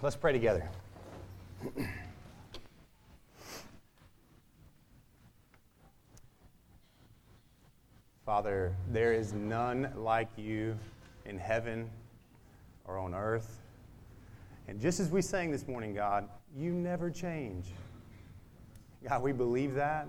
Let's pray together. Father, there is none like you in heaven or on earth. And just as we sang this morning, God, you never change. God, we believe that.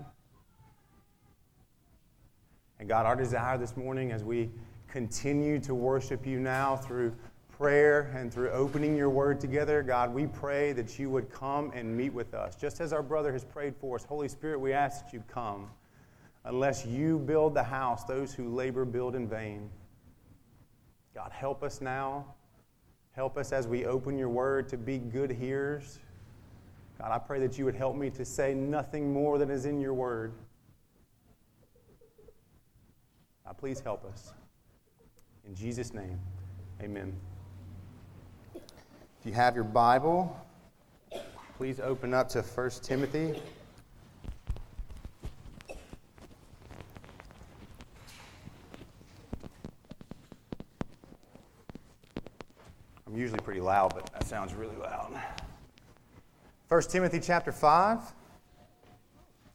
And God, our desire this morning as we continue to worship you now through prayer and through opening your word together, God, we pray that you would come and meet with us. Just as our brother has prayed for us, Holy Spirit, we ask that you come. Unless you build the house, those who labor build in vain. God, help us now. Help us as we open your word to be good hearers. God, I pray that you would help me to say nothing more than is in your word. God, please help us. In Jesus' name, amen. If you have your Bible, please open up to 1 Timothy. I'm usually pretty loud, but that sounds really loud. 1 Timothy chapter 5.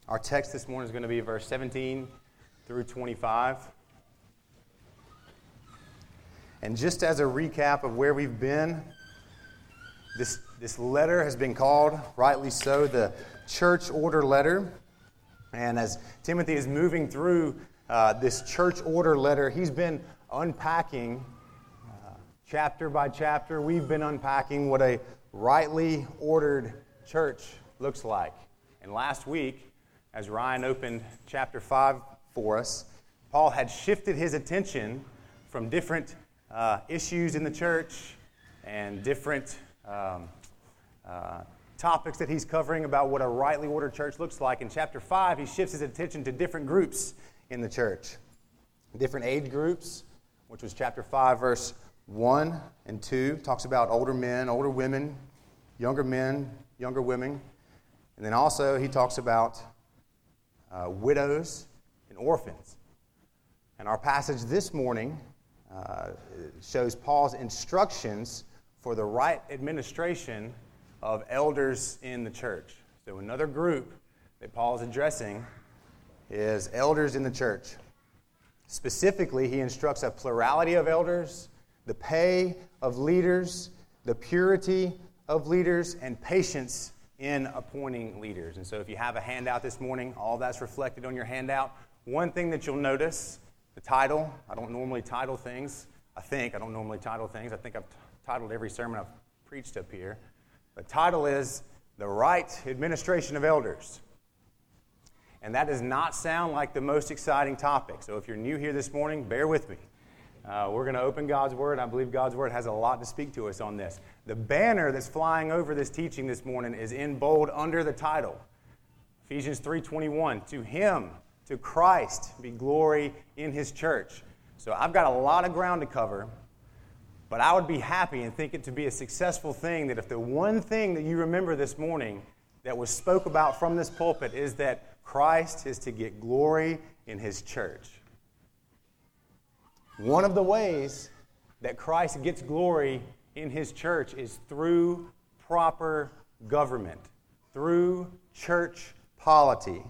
Our text this morning is going to be verse 17 through 25. And just as a recap of where we've been, this, this letter has been called, rightly so, the church order letter. And as Timothy is moving through uh, this church order letter, he's been unpacking uh, chapter by chapter. We've been unpacking what a rightly ordered church looks like. And last week, as Ryan opened chapter 5 for us, Paul had shifted his attention from different uh, issues in the church and different um, uh, topics that he's covering about what a rightly ordered church looks like. In chapter 5, he shifts his attention to different groups in the church, different age groups, which was chapter 5, verse 1 and 2. Talks about older men, older women, younger men, younger women. And then also, he talks about uh, widows and orphans. And our passage this morning uh, shows Paul's instructions for the right administration of elders in the church. So, another group that Paul is addressing is elders in the church. Specifically, he instructs a plurality of elders, the pay of leaders, the purity of leaders, and patience in appointing leaders. And so, if you have a handout this morning, all that's reflected on your handout. One thing that you'll notice the title, I don't normally title things. I think I don't normally title things. I think I've titled every sermon I've preached up here. The title is The Right Administration of Elders. And that does not sound like the most exciting topic. So if you're new here this morning, bear with me. Uh, we're going to open God's Word. I believe God's Word has a lot to speak to us on this. The banner that's flying over this teaching this morning is in bold under the title. Ephesians 3:21 To him to Christ be glory in his church. So I've got a lot of ground to cover, but I would be happy and think it to be a successful thing that if the one thing that you remember this morning that was spoke about from this pulpit is that Christ is to get glory in his church. One of the ways that Christ gets glory in his church is through proper government, through church polity.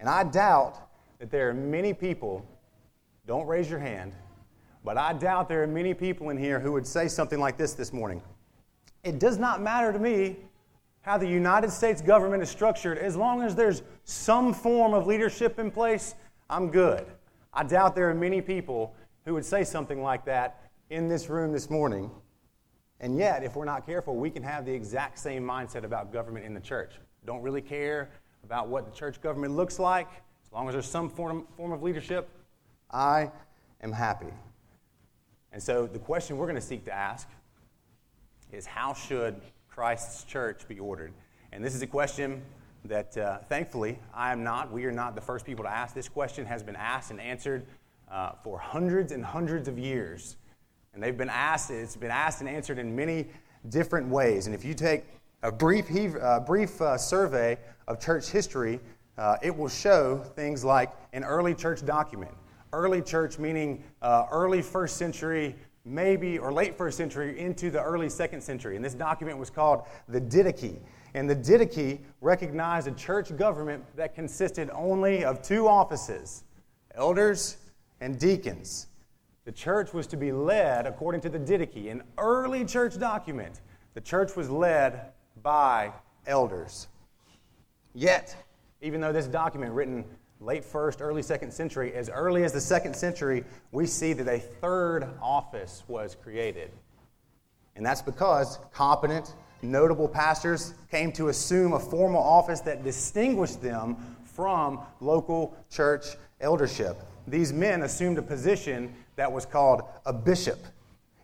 And I doubt that there are many people, don't raise your hand, but I doubt there are many people in here who would say something like this this morning. It does not matter to me how the United States government is structured. As long as there's some form of leadership in place, I'm good. I doubt there are many people who would say something like that in this room this morning. And yet, if we're not careful, we can have the exact same mindset about government in the church. Don't really care about what the church government looks like. As long as there's some form, form of leadership, I am happy. And so the question we're going to seek to ask is how should Christ's church be ordered? And this is a question that uh, thankfully I am not, we are not the first people to ask. This question has been asked and answered uh, for hundreds and hundreds of years. And they've been asked, it's been asked and answered in many different ways. And if you take a brief, uh, brief uh, survey of church history, uh, it will show things like an early church document. Early church meaning uh, early first century maybe, or late first century into the early second century. And this document was called the Didache. And the Didache recognized a church government that consisted only of two offices elders and deacons. The church was to be led according to the Didache, an early church document. The church was led by elders. Yet, even though this document, written late first, early second century, as early as the second century, we see that a third office was created. And that's because competent, notable pastors came to assume a formal office that distinguished them from local church eldership. These men assumed a position that was called a bishop,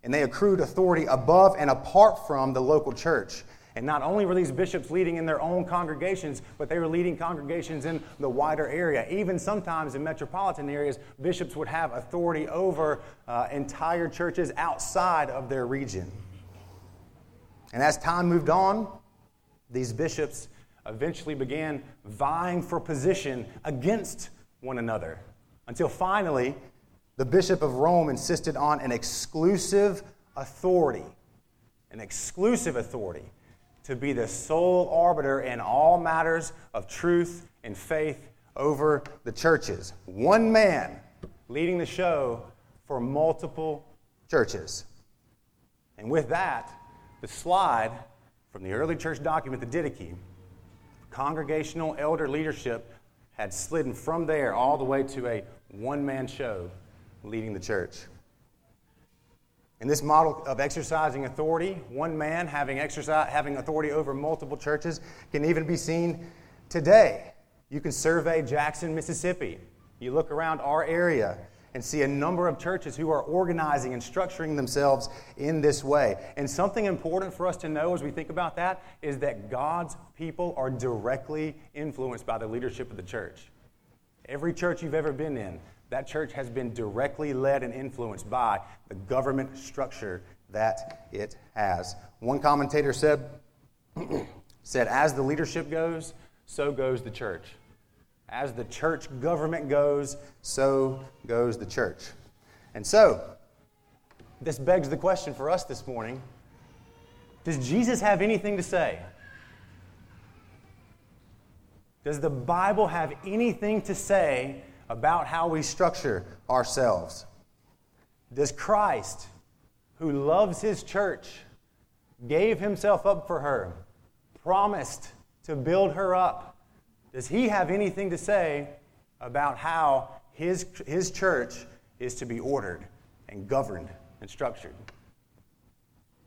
and they accrued authority above and apart from the local church. And not only were these bishops leading in their own congregations, but they were leading congregations in the wider area. Even sometimes in metropolitan areas, bishops would have authority over uh, entire churches outside of their region. And as time moved on, these bishops eventually began vying for position against one another until finally the Bishop of Rome insisted on an exclusive authority. An exclusive authority to be the sole arbiter in all matters of truth and faith over the churches. One man leading the show for multiple churches. And with that, the slide from the early church document, the Didache, congregational elder leadership had slidden from there all the way to a one man show leading the church. In this model of exercising authority, one man having, exercise, having authority over multiple churches can even be seen today. You can survey Jackson, Mississippi. You look around our area and see a number of churches who are organizing and structuring themselves in this way. And something important for us to know as we think about that is that God's people are directly influenced by the leadership of the church. Every church you've ever been in, that church has been directly led and influenced by the government structure that it has. One commentator said, said, as the leadership goes, so goes the church. As the church government goes, so goes the church. And so, this begs the question for us this morning Does Jesus have anything to say? Does the Bible have anything to say about how we structure ourselves. Does Christ, who loves his church, gave himself up for her, promised to build her up, does he have anything to say about how his, his church is to be ordered and governed and structured?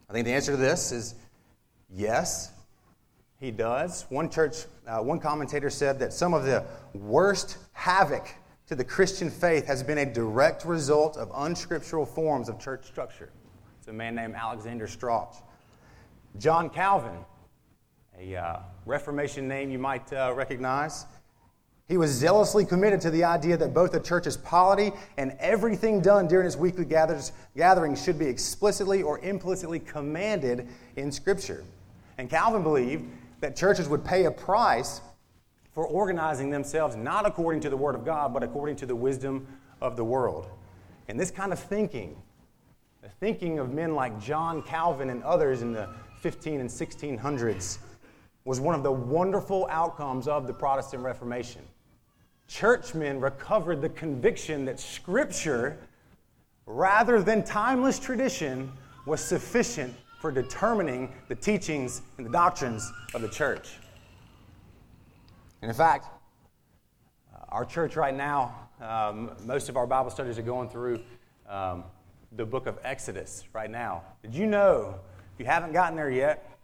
I think the answer to this is yes, he does. One church, uh, one commentator said that some of the worst havoc to the Christian faith has been a direct result of unscriptural forms of church structure. It's a man named Alexander Strauch. John Calvin, a uh, Reformation name you might uh, recognize, he was zealously committed to the idea that both the church's polity and everything done during its weekly gatherings should be explicitly or implicitly commanded in Scripture. And Calvin believed that churches would pay a price for organizing themselves not according to the Word of God, but according to the wisdom of the world. And this kind of thinking, the thinking of men like John Calvin and others in the 15 and 1600s, was one of the wonderful outcomes of the Protestant Reformation. Churchmen recovered the conviction that Scripture, rather than timeless tradition, was sufficient for determining the teachings and the doctrines of the church. And in fact, our church right now, um, most of our Bible studies are going through um, the book of Exodus right now. Did you know, if you haven't gotten there yet,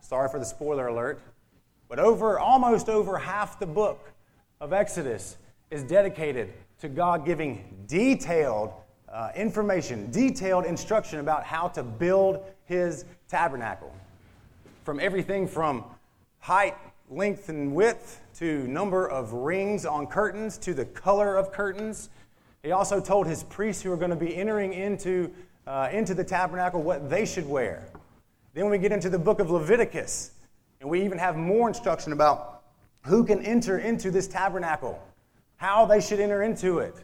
sorry for the spoiler alert, but over almost over half the book of Exodus is dedicated to God giving detailed uh, information, detailed instruction about how to build his tabernacle. From everything from height, length, and width to number of rings on curtains, to the color of curtains. He also told his priests who are going to be entering into, uh, into the tabernacle what they should wear. Then we get into the book of Leviticus, and we even have more instruction about who can enter into this tabernacle, how they should enter into it,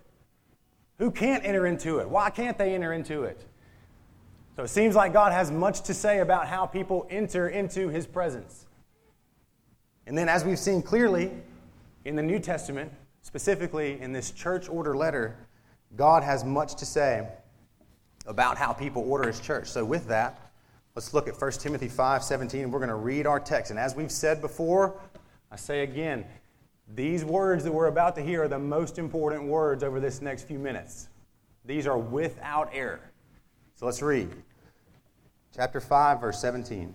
who can't enter into it, why can't they enter into it. So it seems like God has much to say about how people enter into his presence. And then, as we've seen clearly in the New Testament, specifically in this church order letter, God has much to say about how people order his church. So, with that, let's look at 1 Timothy 5 17, and we're going to read our text. And as we've said before, I say again, these words that we're about to hear are the most important words over this next few minutes. These are without error. So let's read. Chapter 5, verse 17.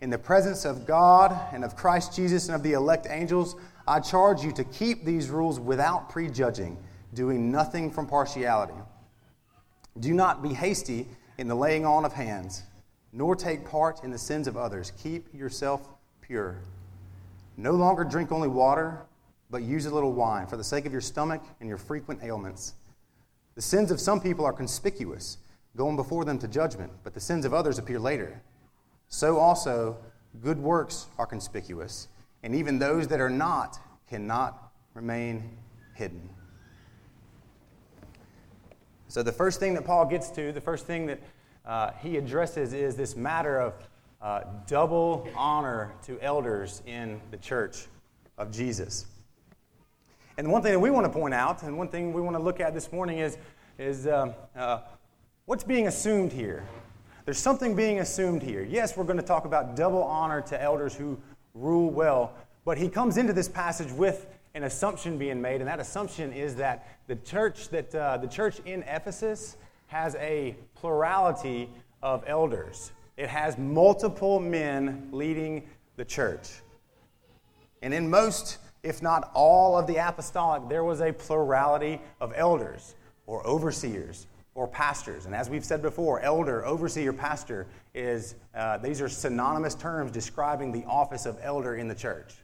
In the presence of God and of Christ Jesus and of the elect angels, I charge you to keep these rules without prejudging, doing nothing from partiality. Do not be hasty in the laying on of hands, nor take part in the sins of others. Keep yourself pure. No longer drink only water, but use a little wine for the sake of your stomach and your frequent ailments. The sins of some people are conspicuous, going before them to judgment, but the sins of others appear later. So also, good works are conspicuous, and even those that are not cannot remain hidden. So, the first thing that Paul gets to, the first thing that uh, he addresses is this matter of uh, double honor to elders in the church of Jesus. And one thing that we want to point out, and one thing we want to look at this morning is, is um, uh, what's being assumed here. There's something being assumed here. Yes, we're going to talk about double honor to elders who rule well, but he comes into this passage with an assumption being made, and that assumption is that the church that uh, the church in Ephesus has a plurality of elders. It has multiple men leading the church. And in most if not all of the apostolic, there was a plurality of elders or overseers or pastors. And as we've said before, elder, overseer, pastor is uh, these are synonymous terms describing the office of elder in the church.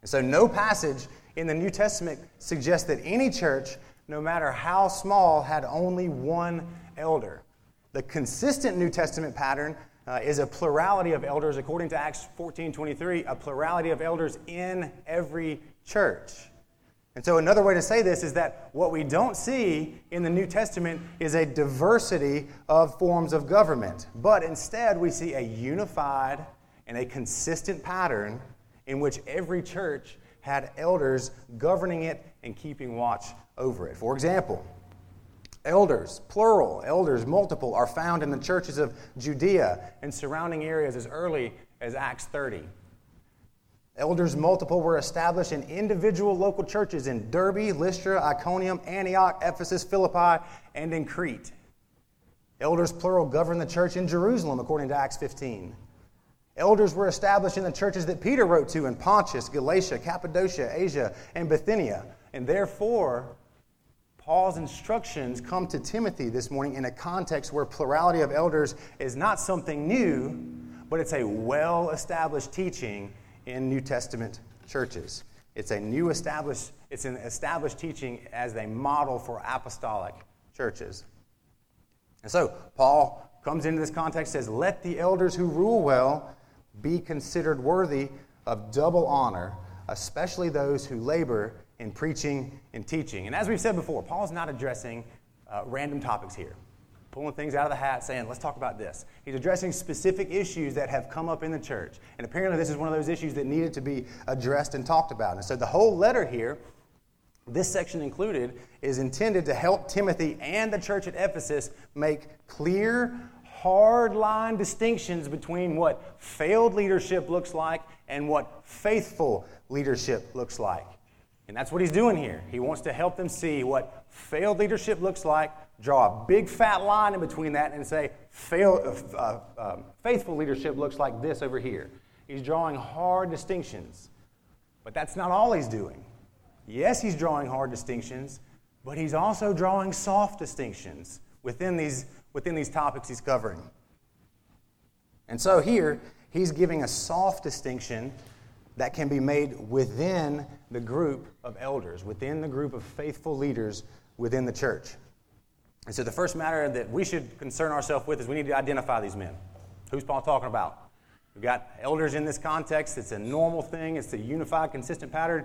And so, no passage in the New Testament suggests that any church, no matter how small, had only one elder. The consistent New Testament pattern uh, is a plurality of elders, according to Acts 14 23, a plurality of elders in every church. And so, another way to say this is that what we don't see in the New Testament is a diversity of forms of government, but instead we see a unified and a consistent pattern in which every church had elders governing it and keeping watch over it. For example, Elders, plural, elders, multiple, are found in the churches of Judea and surrounding areas as early as Acts 30. Elders, multiple, were established in individual local churches in Derbe, Lystra, Iconium, Antioch, Ephesus, Philippi, and in Crete. Elders, plural, governed the church in Jerusalem, according to Acts 15. Elders were established in the churches that Peter wrote to in Pontus, Galatia, Cappadocia, Asia, and Bithynia. And therefore, Paul's instructions come to Timothy this morning in a context where plurality of elders is not something new, but it's a well established teaching in New Testament churches. It's a new established, it's an established teaching as a model for apostolic churches. And so, Paul comes into this context, says, Let the elders who rule well be considered worthy of double honor, especially those who labor in preaching and teaching. And as we've said before, Paul's not addressing uh, random topics here, pulling things out of the hat, saying, let's talk about this. He's addressing specific issues that have come up in the church. And apparently, this is one of those issues that needed to be addressed and talked about. And so, the whole letter here, this section included, is intended to help Timothy and the church at Ephesus make clear, hard line distinctions between what failed leadership looks like and what faithful leadership looks like. And that's what he's doing here. He wants to help them see what failed leadership looks like, draw a big fat line in between that, and say fail, uh, uh, um, faithful leadership looks like this over here. He's drawing hard distinctions. But that's not all he's doing. Yes, he's drawing hard distinctions, but he's also drawing soft distinctions within these within these topics he's covering. And so here, he's giving a soft distinction that can be made within the group of elders, within the group of faithful leaders within the church. And so the first matter that we should concern ourselves with is we need to identify these men. Who's Paul talking about? We've got elders in this context. It's a normal thing, it's a unified, consistent pattern.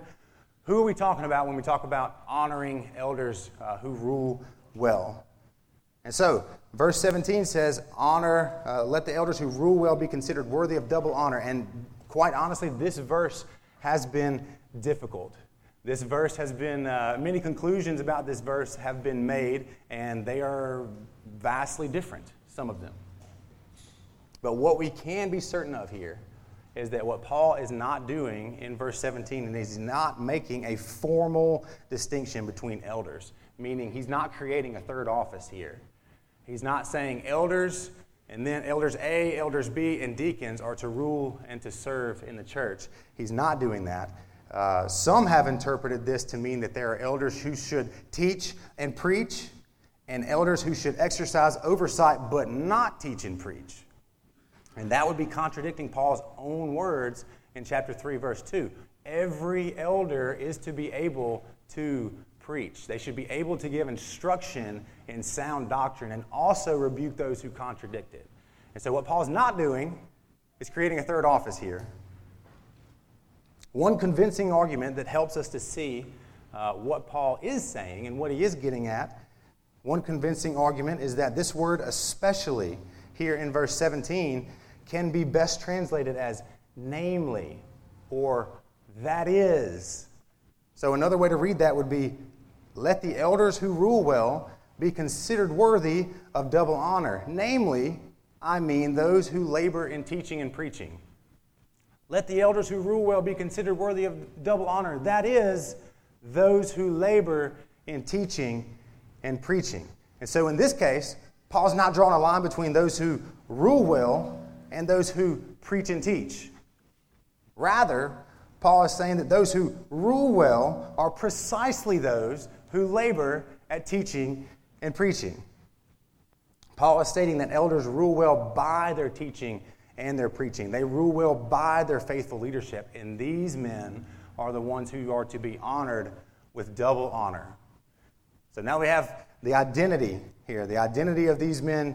Who are we talking about when we talk about honoring elders uh, who rule well? And so, verse 17 says, Honor, uh, let the elders who rule well be considered worthy of double honor. And quite honestly, this verse has been difficult. This verse has been, uh, many conclusions about this verse have been made, and they are vastly different, some of them. But what we can be certain of here is that what Paul is not doing in verse 17 and he's not making a formal distinction between elders, meaning he's not creating a third office here. He's not saying elders and then elders A, elders B, and deacons are to rule and to serve in the church. He's not doing that. Uh, some have interpreted this to mean that there are elders who should teach and preach, and elders who should exercise oversight but not teach and preach. And that would be contradicting Paul's own words in chapter 3, verse 2. Every elder is to be able to preach. They should be able to give instruction in sound doctrine and also rebuke those who contradict it. And so, what Paul's not doing is creating a third office here. One convincing argument that helps us to see uh, what Paul is saying and what he is getting at, one convincing argument is that this word, especially here in verse 17, can be best translated as namely or that is. So, another way to read that would be let the elders who rule well be considered worthy of double honor. Namely, I mean those who labor in teaching and preaching. Let the elders who rule well be considered worthy of double honor. That is, those who labor in teaching and preaching. And so in this case, Paul's not drawing a line between those who rule well and those who preach and teach. Rather, Paul is saying that those who rule well are precisely those who labor at teaching and preaching. Paul is stating that elders rule well by their teaching and their preaching. They rule well by their faithful leadership. And these men are the ones who are to be honored with double honor. So now we have the identity here, the identity of these men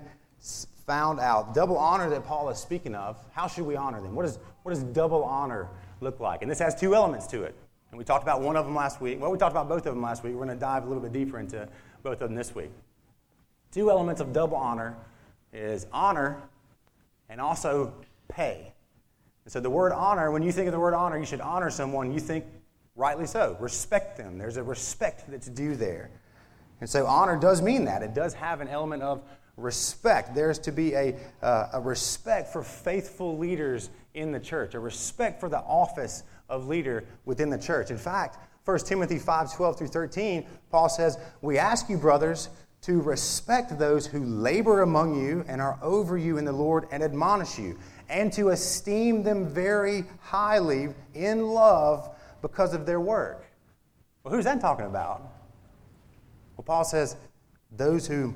found out. Double honor that Paul is speaking of, how should we honor them? What, is, what does double honor look like? And this has two elements to it. And we talked about one of them last week. Well, we talked about both of them last week. We're going to dive a little bit deeper into both of them this week. Two elements of double honor is honor and also pay. And so the word honor, when you think of the word honor, you should honor someone, you think rightly so. Respect them. There's a respect that's due there. And so honor does mean that. It does have an element of respect. There's to be a, uh, a respect for faithful leaders in the church, a respect for the office of leader within the church. In fact, 1 Timothy 5 12 through 13, Paul says, We ask you, brothers, to respect those who labor among you and are over you in the Lord and admonish you, and to esteem them very highly in love because of their work. Well, who's that talking about? Well, Paul says, those who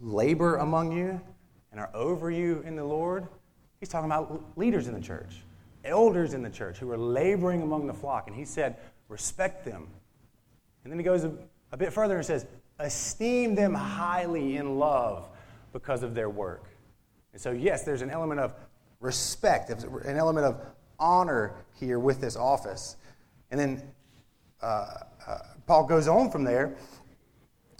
labor among you and are over you in the Lord. He's talking about leaders in the church, elders in the church who are laboring among the flock. And he said, respect them. And then he goes a, a bit further and says, esteem them highly in love because of their work. And so, yes, there's an element of respect, an element of honor here with this office. And then uh, uh, Paul goes on from there.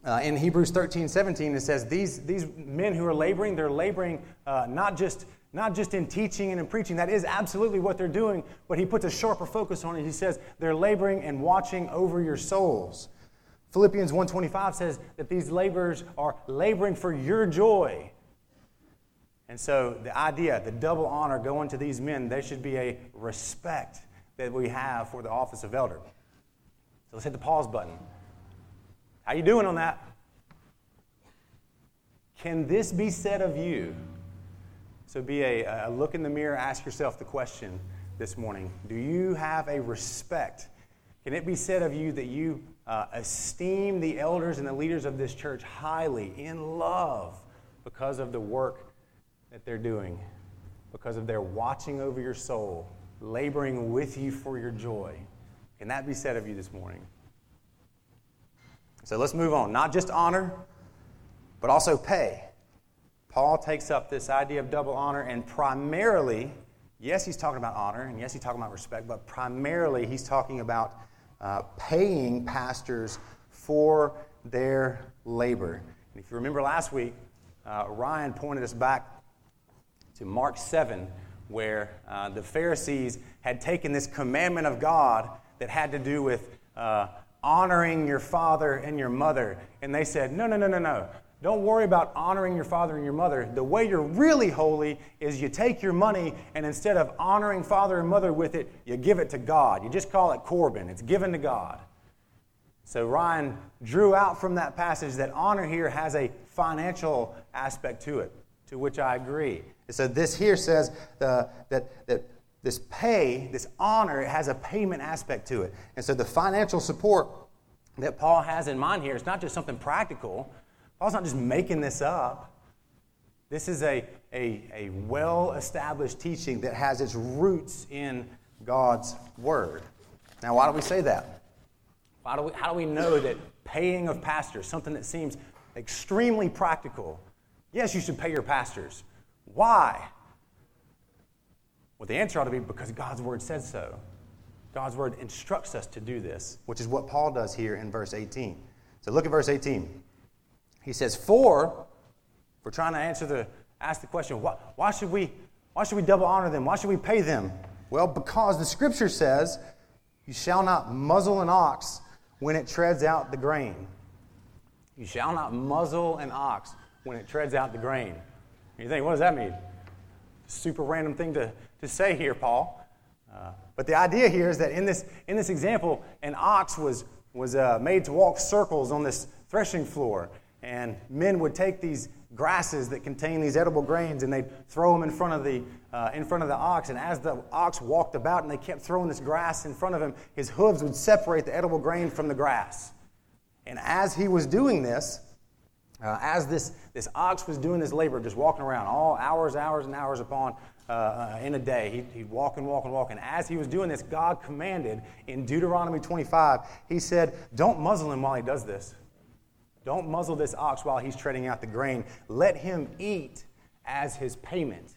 Uh, in Hebrews 13, 17, it says, These, these men who are laboring, they're laboring uh, not, just, not just in teaching and in preaching. That is absolutely what they're doing, but he puts a sharper focus on it. He says, They're laboring and watching over your souls. Philippians 1:25 says that these laborers are laboring for your joy. And so the idea, the double honor going to these men, there should be a respect that we have for the office of elder. So let's hit the pause button. How you doing on that? Can this be said of you? So be a, a look in the mirror, ask yourself the question this morning. Do you have a respect? Can it be said of you that you uh, esteem the elders and the leaders of this church highly in love because of the work that they're doing, because of their watching over your soul, laboring with you for your joy. Can that be said of you this morning? So let's move on. Not just honor, but also pay. Paul takes up this idea of double honor and primarily, yes, he's talking about honor and yes, he's talking about respect, but primarily he's talking about uh, paying pastors for their labor. And if you remember last week, uh, Ryan pointed us back to Mark 7, where uh, the Pharisees had taken this commandment of God that had to do with uh, honoring your father and your mother. And they said, no, no, no, no, no. Don't worry about honoring your father and your mother. The way you're really holy is you take your money and instead of honoring father and mother with it, you give it to God. You just call it Corban, it's given to God. So Ryan drew out from that passage that honor here has a financial aspect to it, to which I agree. So this here says uh, that, that this pay, this honor, it has a payment aspect to it. And so the financial support that Paul has in mind here is not just something practical. Oh, Paul's not just making this up. This is a, a, a well established teaching that has its roots in God's Word. Now, why do we say that? How do we, how do we know that paying of pastors, something that seems extremely practical, yes, you should pay your pastors. Why? Well, the answer ought to be because God's word says so. God's word instructs us to do this, which is what Paul does here in verse 18. So look at verse 18. He says, For, we're trying to answer the, ask the question, why, why, should we, why should we double honor them? Why should we pay them? Well, because the scripture says, You shall not muzzle an ox when it treads out the grain. You shall not muzzle an ox when it treads out the grain. You think, what does that mean? Super random thing to, to say here, Paul. Uh, but the idea here is that in this, in this example, an ox was, was uh, made to walk circles on this threshing floor. And men would take these grasses that contain these edible grains and they'd throw them in front of the, uh, in front of the ox. And as the ox walked about and they kept throwing this grass in front of him, his hooves would separate the edible grain from the grass. And as he was doing this, uh, as this, this ox was doing this labor, just walking around all hours, hours, and hours upon uh, uh, in a day, he'd, he'd walk and walk and walk. And as he was doing this, God commanded in Deuteronomy 25, He said, Don't muzzle him while he does this. Don't muzzle this ox while he's treading out the grain. Let him eat as his payment.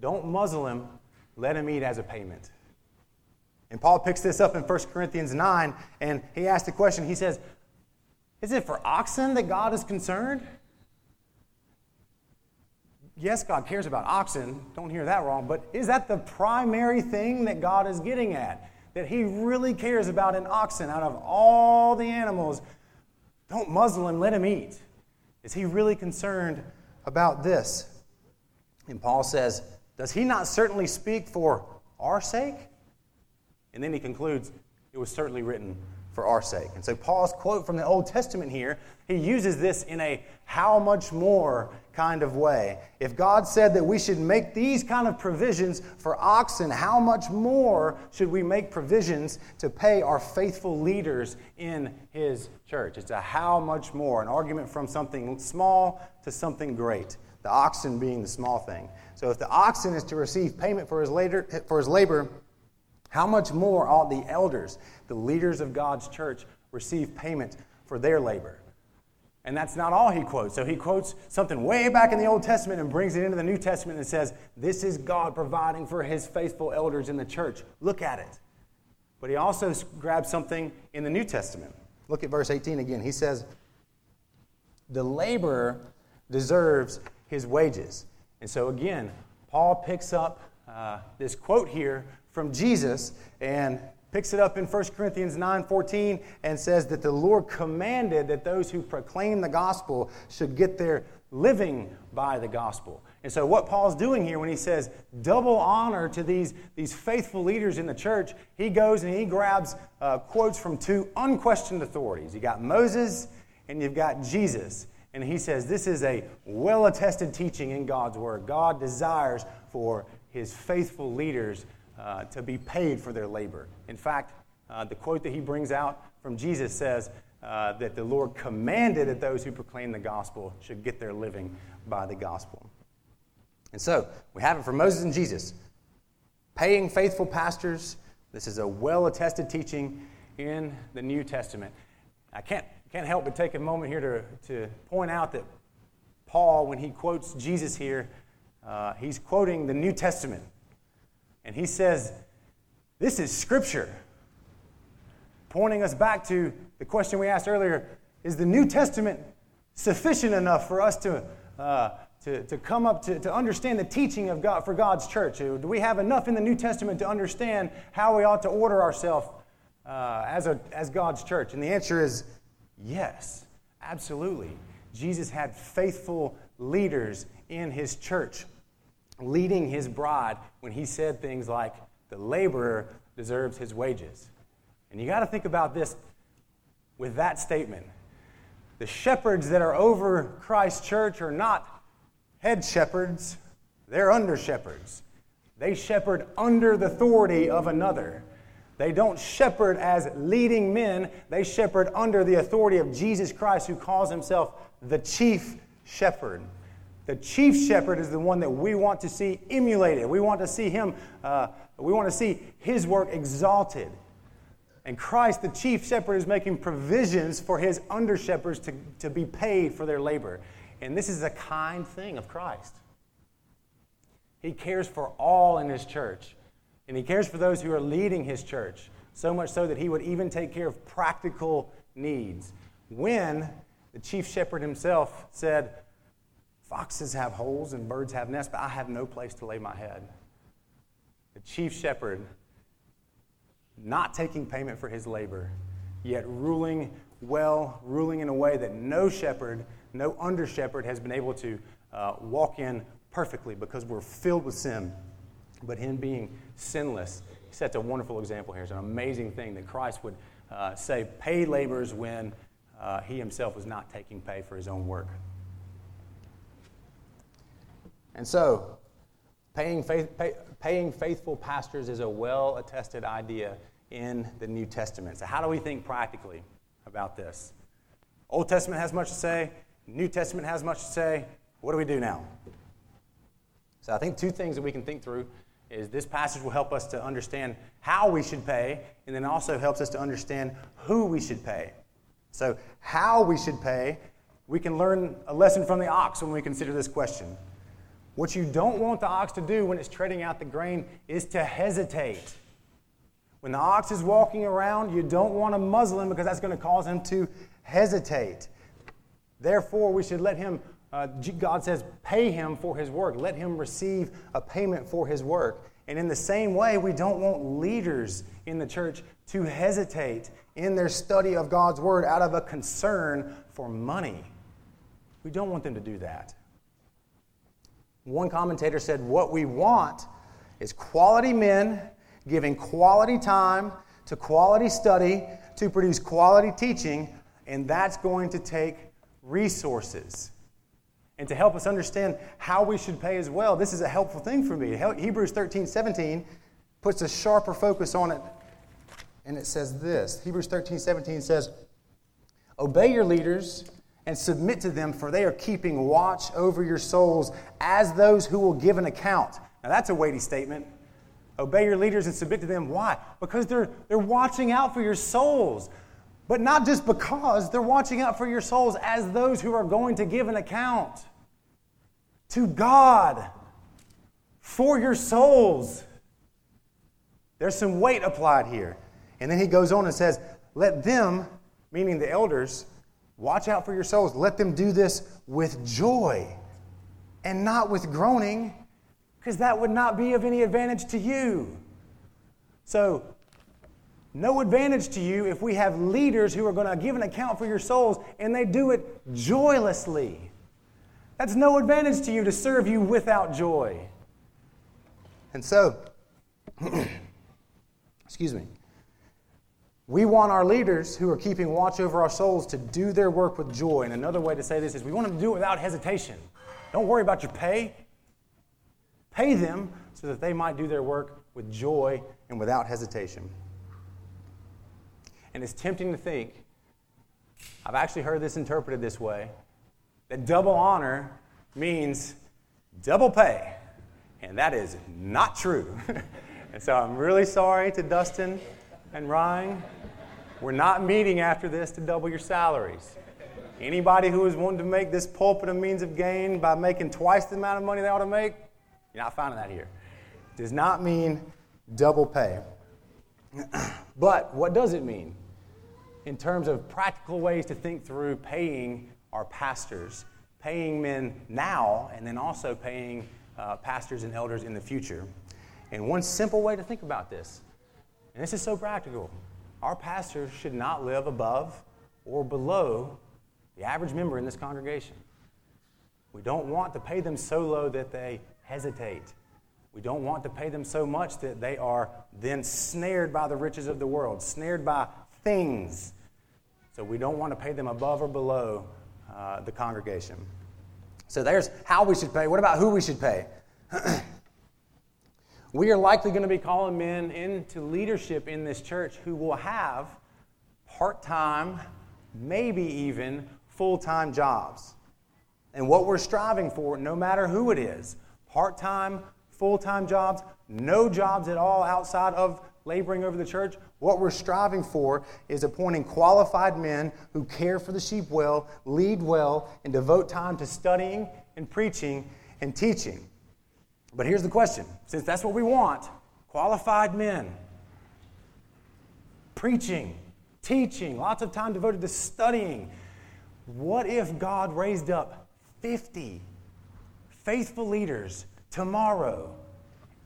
Don't muzzle him, let him eat as a payment. And Paul picks this up in 1 Corinthians 9, and he asks the question he says, Is it for oxen that God is concerned? Yes, God cares about oxen. Don't hear that wrong. But is that the primary thing that God is getting at? That He really cares about an oxen out of all the animals don't muzzle him, let him eat. Is he really concerned about this? And Paul says, Does he not certainly speak for our sake? And then he concludes, It was certainly written for our sake. And so Paul's quote from the Old Testament here, he uses this in a how much more kind of way. If God said that we should make these kind of provisions for oxen, how much more should we make provisions to pay our faithful leaders in his church? It's a how much more, an argument from something small to something great. The oxen being the small thing. So if the oxen is to receive payment for his, later, for his labor, how much more ought the elders, the leaders of God's church, receive payment for their labor? And that's not all he quotes. So he quotes something way back in the Old Testament and brings it into the New Testament and says, This is God providing for his faithful elders in the church. Look at it. But he also grabs something in the New Testament. Look at verse 18 again. He says, The laborer deserves his wages. And so again, Paul picks up uh, this quote here from Jesus and picks it up in 1 Corinthians 9:14 and says that the Lord commanded that those who proclaim the gospel should get their living by the gospel. And so what Paul's doing here when he says double honor to these, these faithful leaders in the church, he goes and he grabs uh, quotes from two unquestioned authorities. You got Moses and you've got Jesus. And he says this is a well attested teaching in God's word. God desires for his faithful leaders uh, to be paid for their labor. In fact, uh, the quote that he brings out from Jesus says, uh, that the Lord commanded that those who proclaim the gospel should get their living by the gospel. And so, we have it for Moses and Jesus. Paying faithful pastors, this is a well attested teaching in the New Testament. I can't, can't help but take a moment here to, to point out that Paul, when he quotes Jesus here, uh, he's quoting the New Testament. And he says, This is Scripture. Pointing us back to the question we asked earlier Is the New Testament sufficient enough for us to, uh, to, to come up to, to understand the teaching of God for God's church? Do we have enough in the New Testament to understand how we ought to order ourselves uh, as, a, as God's church? And the answer is yes, absolutely. Jesus had faithful leaders in his church leading his bride when he said things like, The laborer deserves his wages. And you got to think about this with that statement. The shepherds that are over Christ's church are not head shepherds, they're under shepherds. They shepherd under the authority of another. They don't shepherd as leading men, they shepherd under the authority of Jesus Christ, who calls himself the chief shepherd. The chief shepherd is the one that we want to see emulated. We want to see him, uh, we want to see his work exalted. And Christ, the chief shepherd, is making provisions for his under shepherds to, to be paid for their labor. And this is a kind thing of Christ. He cares for all in his church, and he cares for those who are leading his church, so much so that he would even take care of practical needs. When the chief shepherd himself said, Foxes have holes and birds have nests, but I have no place to lay my head. The chief shepherd, not taking payment for his labor, yet ruling well, ruling in a way that no shepherd, no under shepherd has been able to uh, walk in perfectly because we're filled with sin. But him being sinless sets a wonderful example here. It's an amazing thing that Christ would uh, say, pay laborers when uh, he himself was not taking pay for his own work. And so, paying, faith, pay, paying faithful pastors is a well attested idea in the New Testament. So, how do we think practically about this? Old Testament has much to say, New Testament has much to say. What do we do now? So, I think two things that we can think through is this passage will help us to understand how we should pay, and then also helps us to understand who we should pay. So, how we should pay, we can learn a lesson from the ox when we consider this question. What you don't want the ox to do when it's treading out the grain is to hesitate. When the ox is walking around, you don't want to muzzle him because that's going to cause him to hesitate. Therefore, we should let him, uh, God says, pay him for his work. Let him receive a payment for his work. And in the same way, we don't want leaders in the church to hesitate in their study of God's word out of a concern for money. We don't want them to do that. One commentator said, What we want is quality men giving quality time to quality study to produce quality teaching, and that's going to take resources. And to help us understand how we should pay as well, this is a helpful thing for me. Hebrews 13 17 puts a sharper focus on it, and it says this Hebrews 13 17 says, Obey your leaders and submit to them, for they are keeping watch over your souls as those who will give an account. Now, that's a weighty statement. Obey your leaders and submit to them. Why? Because they're, they're watching out for your souls. But not just because, they're watching out for your souls as those who are going to give an account to God for your souls. There's some weight applied here. And then he goes on and says, Let them, meaning the elders, Watch out for your souls. Let them do this with joy and not with groaning, because that would not be of any advantage to you. So, no advantage to you if we have leaders who are going to give an account for your souls and they do it joylessly. That's no advantage to you to serve you without joy. And so, excuse me. We want our leaders who are keeping watch over our souls to do their work with joy. And another way to say this is we want them to do it without hesitation. Don't worry about your pay. Pay them so that they might do their work with joy and without hesitation. And it's tempting to think I've actually heard this interpreted this way that double honor means double pay. And that is not true. and so I'm really sorry to Dustin and Ryan. We're not meeting after this to double your salaries. Anybody who is wanting to make this pulpit a means of gain by making twice the amount of money they ought to make, you're not finding that here. Does not mean double pay. but what does it mean in terms of practical ways to think through paying our pastors, paying men now, and then also paying uh, pastors and elders in the future? And one simple way to think about this, and this is so practical our pastors should not live above or below the average member in this congregation. We don't want to pay them so low that they hesitate. We don't want to pay them so much that they are then snared by the riches of the world, snared by things. So we don't want to pay them above or below uh, the congregation. So there's how we should pay. What about who we should pay? we are likely going to be calling men into leadership in this church who will have part time, maybe even full time jobs. And what we're striving for, no matter who it is part time, full time jobs, no jobs at all outside of laboring over the church. What we're striving for is appointing qualified men who care for the sheep well, lead well, and devote time to studying and preaching and teaching. But here's the question since that's what we want qualified men, preaching, teaching, lots of time devoted to studying. What if God raised up 50 faithful leaders tomorrow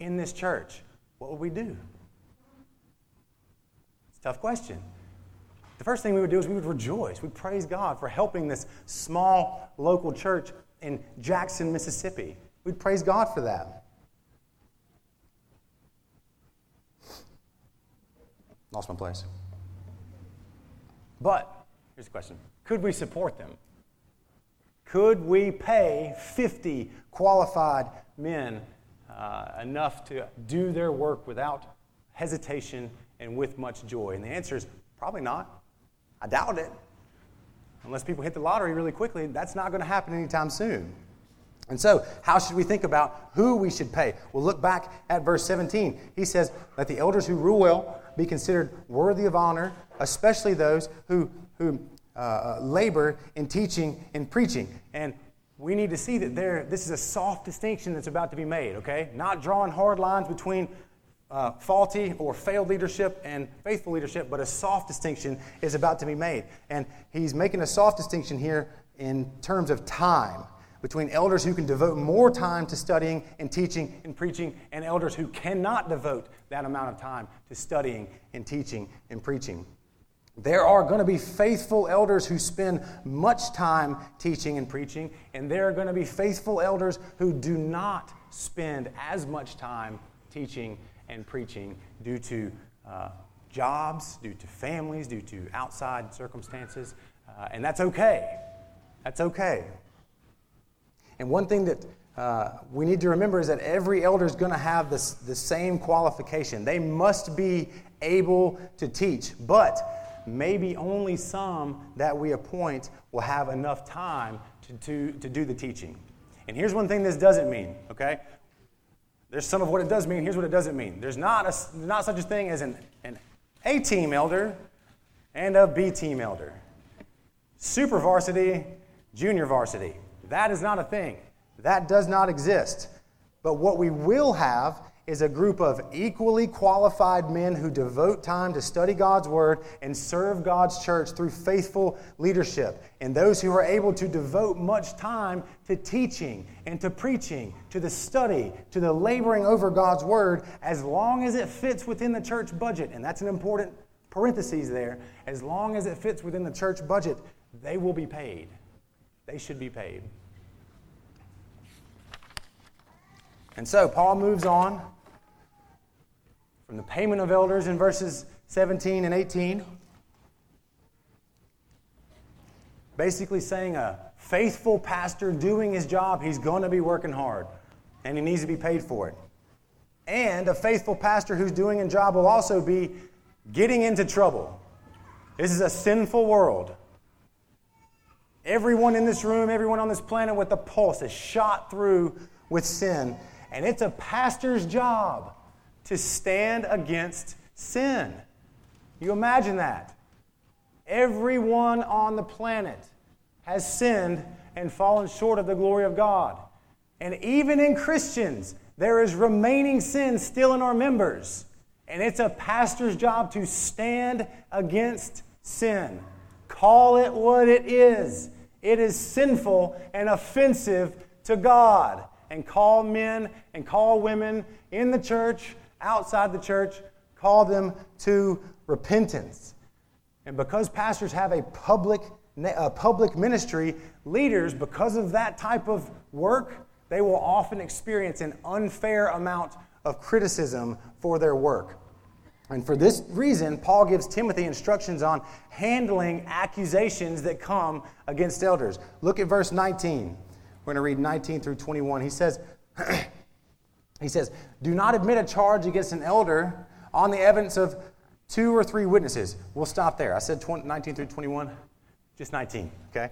in this church? What would we do? It's a tough question. The first thing we would do is we would rejoice. We'd praise God for helping this small local church in Jackson, Mississippi. We'd praise God for that. Lost my place. But here's the question Could we support them? Could we pay 50 qualified men uh, enough to do their work without hesitation and with much joy? And the answer is probably not. I doubt it. Unless people hit the lottery really quickly, that's not going to happen anytime soon. And so, how should we think about who we should pay? Well, look back at verse 17. He says, Let the elders who rule well be considered worthy of honor, especially those who, who uh, uh, labor in teaching and preaching. And we need to see that there, this is a soft distinction that's about to be made, okay? Not drawing hard lines between uh, faulty or failed leadership and faithful leadership, but a soft distinction is about to be made. And he's making a soft distinction here in terms of time between elders who can devote more time to studying and teaching and preaching and elders who cannot devote that amount of time to studying and teaching and preaching. There are going to be faithful elders who spend much time teaching and preaching, and there are going to be faithful elders who do not spend as much time teaching and preaching due to uh, jobs, due to families, due to outside circumstances, uh, and that's okay. That's okay. And one thing that uh, we need to remember is that every elder is going to have this, the same qualification. They must be able to teach, but maybe only some that we appoint will have enough time to, to, to do the teaching. And here's one thing this doesn't mean, okay? There's some of what it does mean. Here's what it doesn't mean. There's not, a, not such a thing as an, an A team elder and a B team elder. Super varsity, junior varsity. That is not a thing. That does not exist. But what we will have is a group of equally qualified men who devote time to study God's Word and serve God's church through faithful leadership. And those who are able to devote much time to teaching and to preaching, to the study, to the laboring over God's Word, as long as it fits within the church budget. And that's an important parenthesis there. As long as it fits within the church budget, they will be paid. They should be paid. And so Paul moves on from the payment of elders in verses 17 and 18, basically saying a faithful pastor doing his job, he's going to be working hard and he needs to be paid for it. And a faithful pastor who's doing a job will also be getting into trouble. This is a sinful world. Everyone in this room, everyone on this planet with a pulse is shot through with sin. And it's a pastor's job to stand against sin. You imagine that. Everyone on the planet has sinned and fallen short of the glory of God. And even in Christians, there is remaining sin still in our members. And it's a pastor's job to stand against sin. Call it what it is. It is sinful and offensive to God. And call men and call women in the church, outside the church, call them to repentance. And because pastors have a public, a public ministry, leaders, because of that type of work, they will often experience an unfair amount of criticism for their work. And for this reason, Paul gives Timothy instructions on handling accusations that come against elders. Look at verse 19. We're going to read 19 through 21. He says, he says, Do not admit a charge against an elder on the evidence of two or three witnesses. We'll stop there. I said 20, 19 through 21, just 19, okay?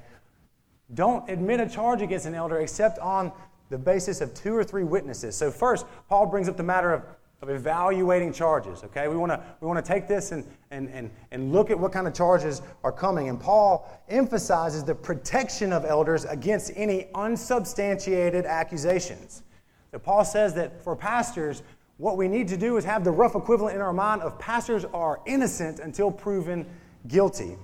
Don't admit a charge against an elder except on the basis of two or three witnesses. So, first, Paul brings up the matter of, of evaluating charges, okay? We want to we wanna take this and, and, and, and look at what kind of charges are coming. And Paul emphasizes the protection of elders against any unsubstantiated accusations. So, Paul says that for pastors, what we need to do is have the rough equivalent in our mind of pastors are innocent until proven guilty.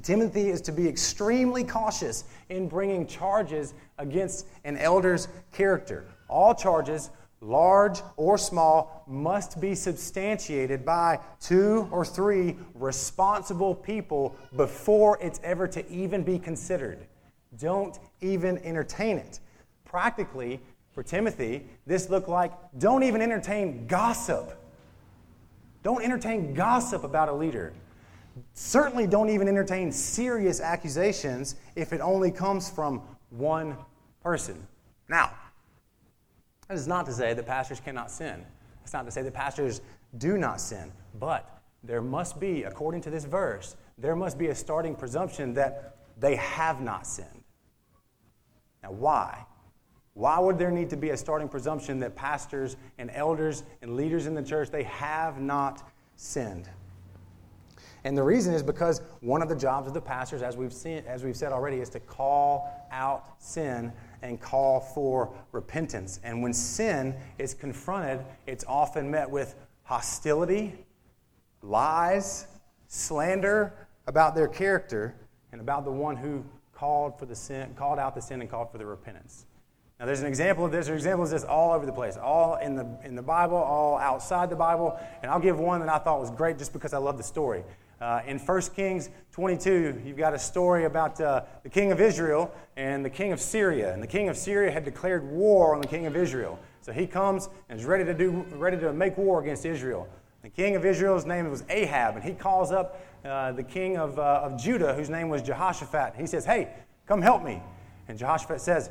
Timothy is to be extremely cautious in bringing charges against an elder's character. All charges, large or small, must be substantiated by two or three responsible people before it's ever to even be considered. Don't even entertain it. Practically, for Timothy, this looked like don't even entertain gossip. Don't entertain gossip about a leader. Certainly don't even entertain serious accusations if it only comes from one person. Now, that is not to say that pastors cannot sin. It's not to say that pastors do not sin. But there must be, according to this verse, there must be a starting presumption that they have not sinned. Now, why? Why would there need to be a starting presumption that pastors and elders and leaders in the church they have not sinned? And the reason is because one of the jobs of the pastors, as we've, seen, as we've said already, is to call out sin and call for repentance. And when sin is confronted, it's often met with hostility, lies, slander about their character, and about the one who called for the sin, called out the sin and called for the repentance. Now, there's an example of this. There's examples of this all over the place, all in the, in the Bible, all outside the Bible. And I'll give one that I thought was great just because I love the story. Uh, in 1 Kings 22, you've got a story about uh, the king of Israel and the king of Syria. And the king of Syria had declared war on the king of Israel. So he comes and is ready to, do, ready to make war against Israel. The king of Israel's name was Ahab, and he calls up uh, the king of, uh, of Judah, whose name was Jehoshaphat. He says, Hey, come help me. And Jehoshaphat says,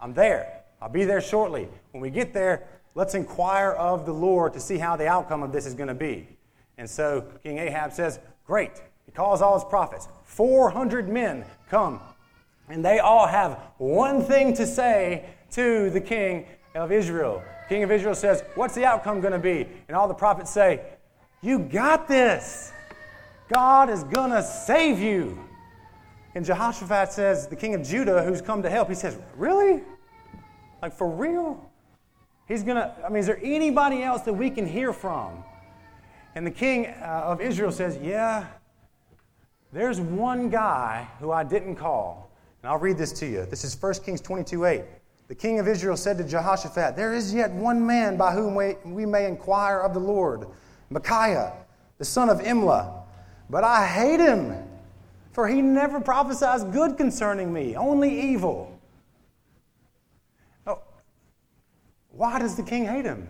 I'm there. I'll be there shortly. When we get there, let's inquire of the Lord to see how the outcome of this is going to be. And so King Ahab says, Great. He calls all his prophets. 400 men come, and they all have one thing to say to the king of Israel. King of Israel says, What's the outcome going to be? And all the prophets say, You got this. God is going to save you. And Jehoshaphat says, the king of Judah who's come to help, he says, Really? Like for real? He's going to, I mean, is there anybody else that we can hear from? And the king uh, of Israel says, Yeah, there's one guy who I didn't call. And I'll read this to you. This is 1 Kings 22 8. The king of Israel said to Jehoshaphat, There is yet one man by whom we, we may inquire of the Lord, Micaiah, the son of Imlah. But I hate him for he never prophesies good concerning me, only evil. Oh, why does the king hate him?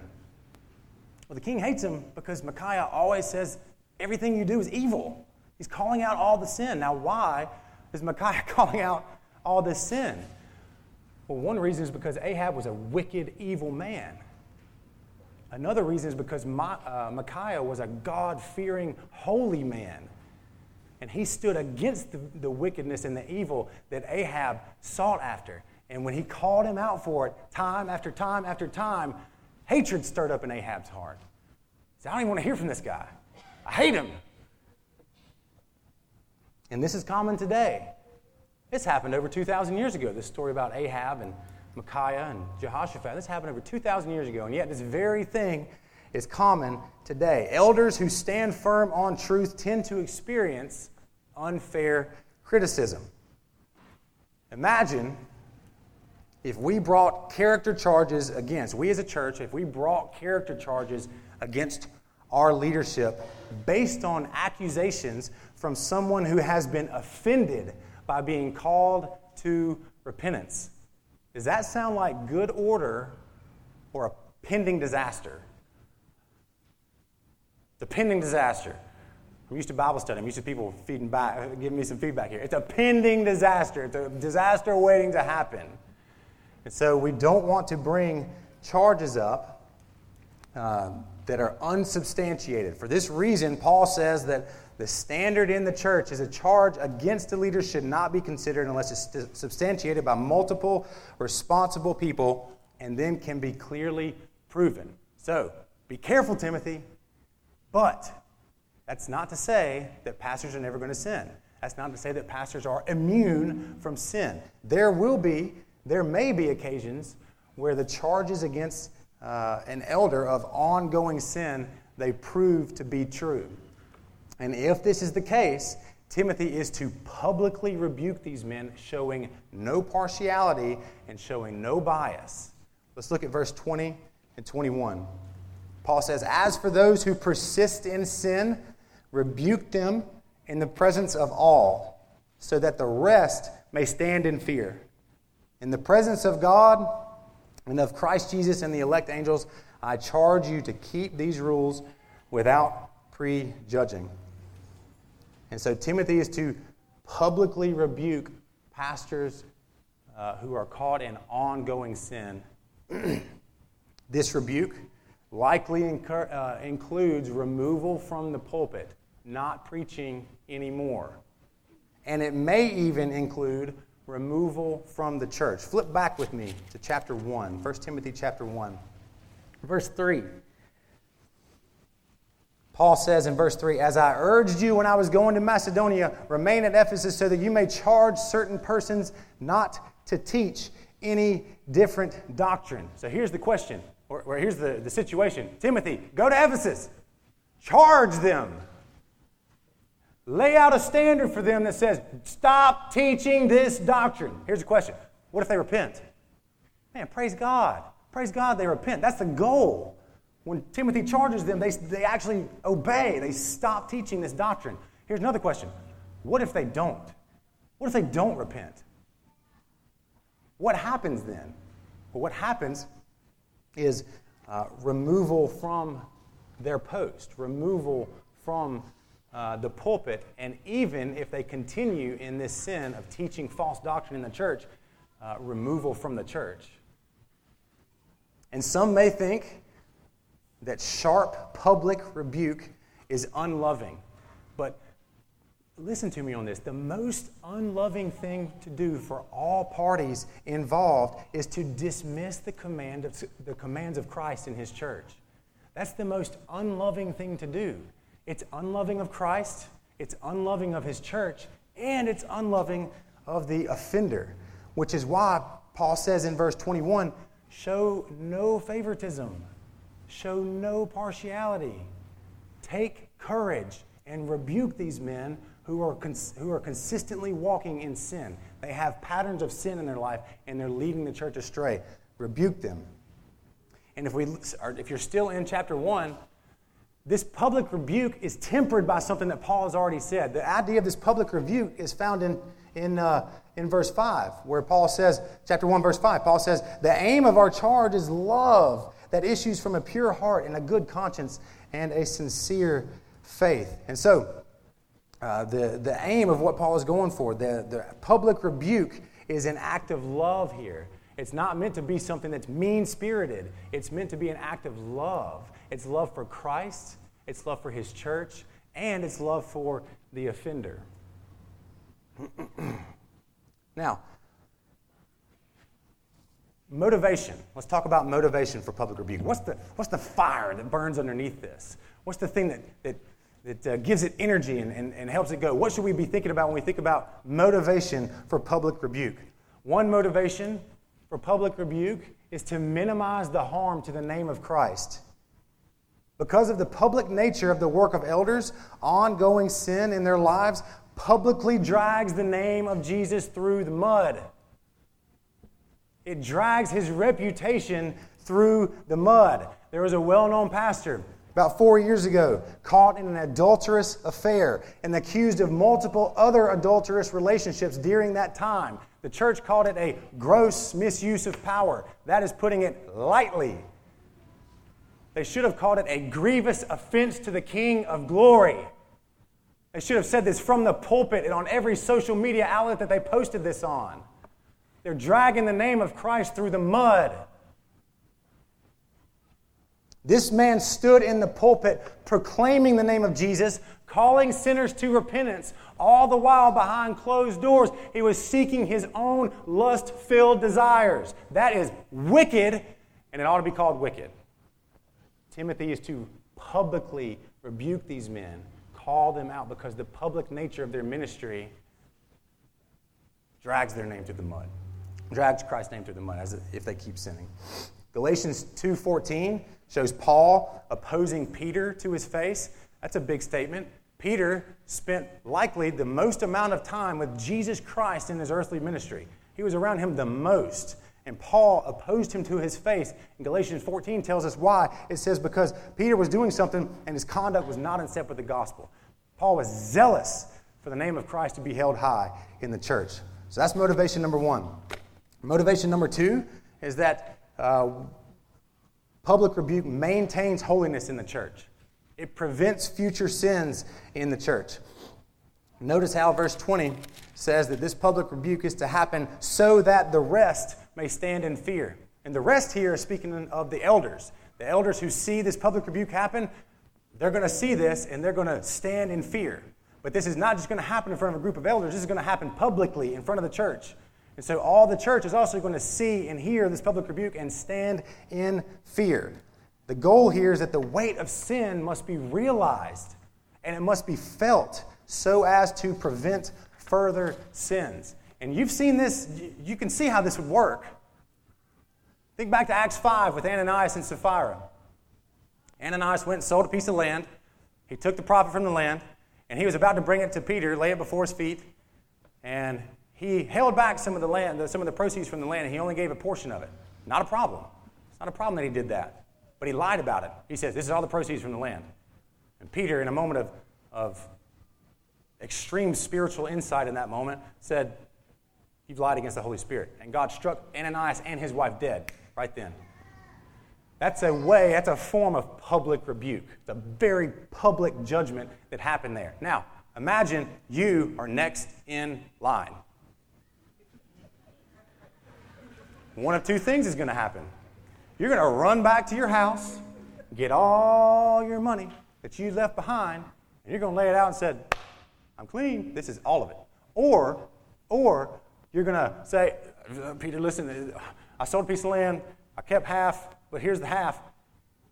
Well, the king hates him because Micaiah always says everything you do is evil. He's calling out all the sin. Now, why is Micaiah calling out all this sin? Well, one reason is because Ahab was a wicked, evil man. Another reason is because uh, Micaiah was a God fearing, holy man. And he stood against the, the wickedness and the evil that Ahab sought after. And when he called him out for it, time after time after time, hatred stirred up in Ahab's heart. He said, I don't even want to hear from this guy. I hate him. And this is common today. This happened over 2,000 years ago, this story about Ahab and Micaiah and Jehoshaphat. This happened over 2,000 years ago, and yet this very thing is common today. Elders who stand firm on truth tend to experience unfair criticism. Imagine if we brought character charges against, we as a church, if we brought character charges against our leadership based on accusations from someone who has been offended by being called to repentance. Does that sound like good order or a pending disaster? The pending disaster. I'm used to Bible study. I'm used to people feeding back, giving me some feedback here. It's a pending disaster. It's a disaster waiting to happen. And so we don't want to bring charges up uh, that are unsubstantiated. For this reason, Paul says that the standard in the church is a charge against a leader should not be considered unless it's substantiated by multiple responsible people and then can be clearly proven. So be careful, Timothy. But that's not to say that pastors are never going to sin. That's not to say that pastors are immune from sin. There will be, there may be occasions where the charges against uh, an elder of ongoing sin they prove to be true. And if this is the case, Timothy is to publicly rebuke these men, showing no partiality and showing no bias. Let's look at verse 20 and 21. Paul says, As for those who persist in sin, rebuke them in the presence of all, so that the rest may stand in fear. In the presence of God and of Christ Jesus and the elect angels, I charge you to keep these rules without prejudging. And so Timothy is to publicly rebuke pastors uh, who are caught in ongoing sin. this rebuke likely incur, uh, includes removal from the pulpit, not preaching anymore. And it may even include removal from the church. Flip back with me to chapter 1, 1 Timothy chapter 1, verse 3. Paul says in verse 3 As I urged you when I was going to Macedonia, remain at Ephesus so that you may charge certain persons not to teach any different doctrine. So here's the question or, or here's the, the situation Timothy, go to Ephesus, charge them. Lay out a standard for them that says, stop teaching this doctrine. Here's the question What if they repent? Man, praise God. Praise God they repent. That's the goal. When Timothy charges them, they, they actually obey. They stop teaching this doctrine. Here's another question What if they don't? What if they don't repent? What happens then? Well, what happens is uh, removal from their post, removal from uh, the pulpit, and even if they continue in this sin of teaching false doctrine in the church, uh, removal from the church. And some may think that sharp public rebuke is unloving. But listen to me on this. The most unloving thing to do for all parties involved is to dismiss the, command of, the commands of Christ in his church. That's the most unloving thing to do. It's unloving of Christ, it's unloving of his church, and it's unloving of the offender, which is why Paul says in verse 21 show no favoritism, show no partiality. Take courage and rebuke these men who are, cons- who are consistently walking in sin. They have patterns of sin in their life and they're leading the church astray. Rebuke them. And if, we, if you're still in chapter 1, this public rebuke is tempered by something that Paul has already said. The idea of this public rebuke is found in, in, uh, in verse 5, where Paul says, chapter 1, verse 5, Paul says, The aim of our charge is love that issues from a pure heart and a good conscience and a sincere faith. And so, uh, the, the aim of what Paul is going for. The, the public rebuke is an act of love here. It's not meant to be something that's mean spirited, it's meant to be an act of love. It's love for Christ, it's love for his church, and it's love for the offender. now, motivation. Let's talk about motivation for public rebuke. What's the, what's the fire that burns underneath this? What's the thing that, that, that uh, gives it energy and, and, and helps it go? What should we be thinking about when we think about motivation for public rebuke? One motivation for public rebuke is to minimize the harm to the name of Christ. Because of the public nature of the work of elders, ongoing sin in their lives publicly drags the name of Jesus through the mud. It drags his reputation through the mud. There was a well known pastor about four years ago caught in an adulterous affair and accused of multiple other adulterous relationships during that time. The church called it a gross misuse of power. That is putting it lightly. They should have called it a grievous offense to the King of glory. They should have said this from the pulpit and on every social media outlet that they posted this on. They're dragging the name of Christ through the mud. This man stood in the pulpit proclaiming the name of Jesus, calling sinners to repentance, all the while behind closed doors. He was seeking his own lust filled desires. That is wicked, and it ought to be called wicked. Timothy is to publicly rebuke these men, call them out, because the public nature of their ministry drags their name through the mud, drags Christ's name through the mud as if they keep sinning. Galatians 2:14 shows Paul opposing Peter to his face. That's a big statement. Peter spent likely the most amount of time with Jesus Christ in his earthly ministry. He was around him the most. And Paul opposed him to his face. And Galatians 14 tells us why. It says, because Peter was doing something and his conduct was not in step with the gospel. Paul was zealous for the name of Christ to be held high in the church. So that's motivation number one. Motivation number two is that uh, public rebuke maintains holiness in the church, it prevents future sins in the church. Notice how verse 20 says that this public rebuke is to happen so that the rest may stand in fear. And the rest here is speaking of the elders. The elders who see this public rebuke happen, they're going to see this and they're going to stand in fear. But this is not just going to happen in front of a group of elders, this is going to happen publicly in front of the church. And so all the church is also going to see and hear this public rebuke and stand in fear. The goal here is that the weight of sin must be realized and it must be felt so as to prevent further sins. And you've seen this, you can see how this would work. Think back to Acts 5 with Ananias and Sapphira. Ananias went and sold a piece of land. He took the profit from the land, and he was about to bring it to Peter, lay it before his feet. And he held back some of the land, some of the proceeds from the land, and he only gave a portion of it. Not a problem. It's not a problem that he did that. But he lied about it. He says, This is all the proceeds from the land. And Peter, in a moment of, of extreme spiritual insight in that moment, said, You've lied against the Holy Spirit. And God struck Ananias and his wife dead right then. That's a way, that's a form of public rebuke. It's a very public judgment that happened there. Now, imagine you are next in line. One of two things is going to happen. You're going to run back to your house, get all your money that you left behind, and you're going to lay it out and said, I'm clean. This is all of it. Or, or you're going to say, uh, Peter, listen, I sold a piece of land. I kept half, but here's the half.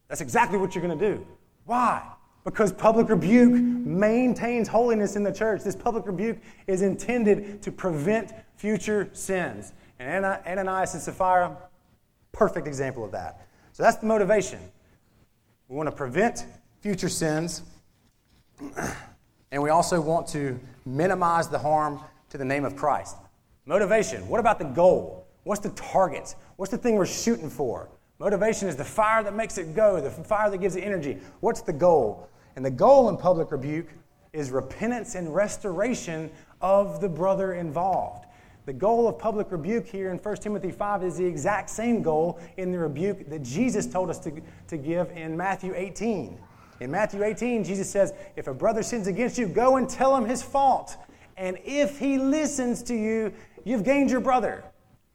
That's exactly what you're going to do. Why? Because public rebuke maintains holiness in the church. This public rebuke is intended to prevent future sins. And Ananias and Sapphira, perfect example of that. So that's the motivation. We want to prevent future sins, and we also want to minimize the harm to the name of Christ. Motivation. What about the goal? What's the target? What's the thing we're shooting for? Motivation is the fire that makes it go, the fire that gives it energy. What's the goal? And the goal in public rebuke is repentance and restoration of the brother involved. The goal of public rebuke here in 1 Timothy 5 is the exact same goal in the rebuke that Jesus told us to, to give in Matthew 18. In Matthew 18, Jesus says, If a brother sins against you, go and tell him his fault. And if he listens to you, you've gained your brother.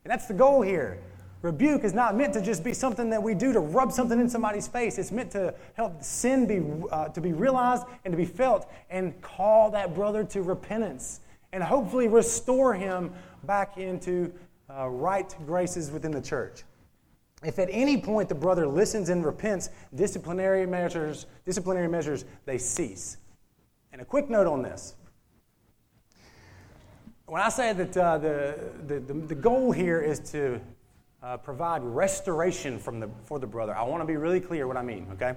And that's the goal here. Rebuke is not meant to just be something that we do to rub something in somebody's face. It's meant to help sin be, uh, to be realized and to be felt and call that brother to repentance and hopefully restore him back into uh, right graces within the church. If at any point the brother listens and repents, disciplinary measures, disciplinary measures, they cease. And a quick note on this. When I say that uh, the, the, the, goal here is to uh, provide restoration from the, for the brother, I want to be really clear what I mean, okay?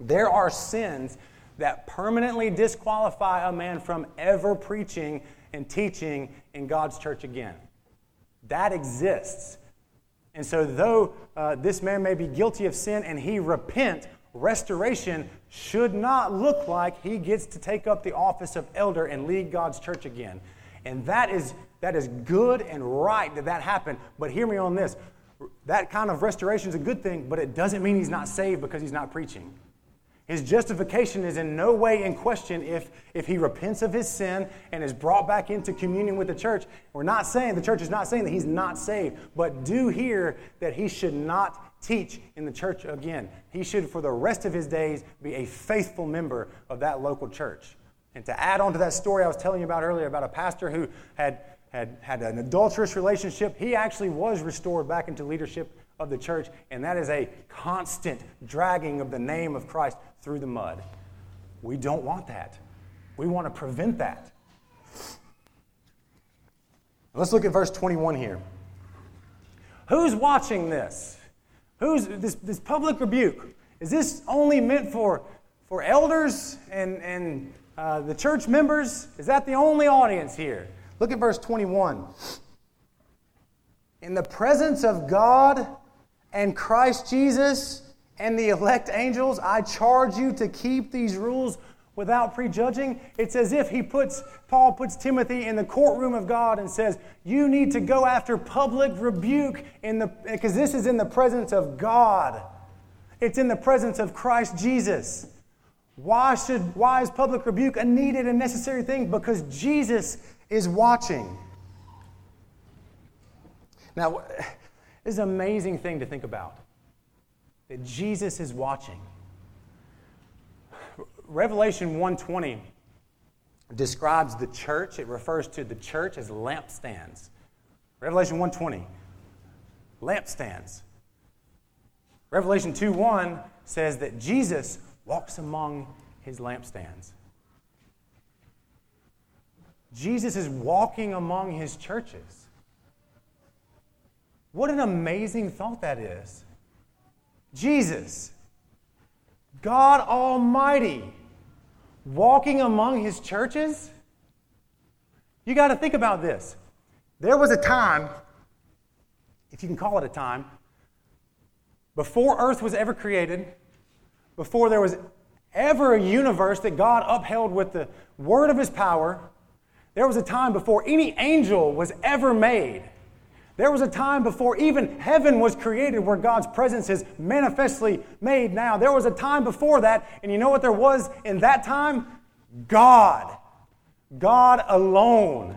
There are sins that permanently disqualify a man from ever preaching and teaching in God's church again. That exists. And so, though uh, this man may be guilty of sin and he repent, restoration should not look like he gets to take up the office of elder and lead God's church again. And that is, that is good and right that that happened. But hear me on this that kind of restoration is a good thing, but it doesn't mean he's not saved because he's not preaching. His justification is in no way in question if, if he repents of his sin and is brought back into communion with the church. We're not saying, the church is not saying that he's not saved, but do hear that he should not teach in the church again. He should, for the rest of his days, be a faithful member of that local church. And to add on to that story I was telling you about earlier about a pastor who had, had, had an adulterous relationship, he actually was restored back into leadership of the church, and that is a constant dragging of the name of Christ through the mud. We don't want that. We want to prevent that. Let's look at verse 21 here. Who's watching this? Who's this, this public rebuke? Is this only meant for, for elders and, and uh, the church members? Is that the only audience here? Look at verse 21. In the presence of God and Christ Jesus and the elect angels, I charge you to keep these rules without prejudging. It's as if he puts, Paul puts Timothy in the courtroom of God and says, You need to go after public rebuke in the because this is in the presence of God. It's in the presence of Christ Jesus. Why should why is public rebuke a needed and necessary thing? Because Jesus is watching. Now, it's an amazing thing to think about that Jesus is watching. Revelation 120 describes the church. It refers to the church as lampstands. Revelation 120, lampstands. Revelation 2:1 says that Jesus walks among his lampstands. Jesus is walking among his churches. What an amazing thought that is. Jesus, God Almighty, walking among his churches? You got to think about this. There was a time, if you can call it a time, before earth was ever created, before there was ever a universe that God upheld with the word of his power, there was a time before any angel was ever made. There was a time before even heaven was created where God's presence is manifestly made now. There was a time before that, and you know what there was in that time? God. God alone.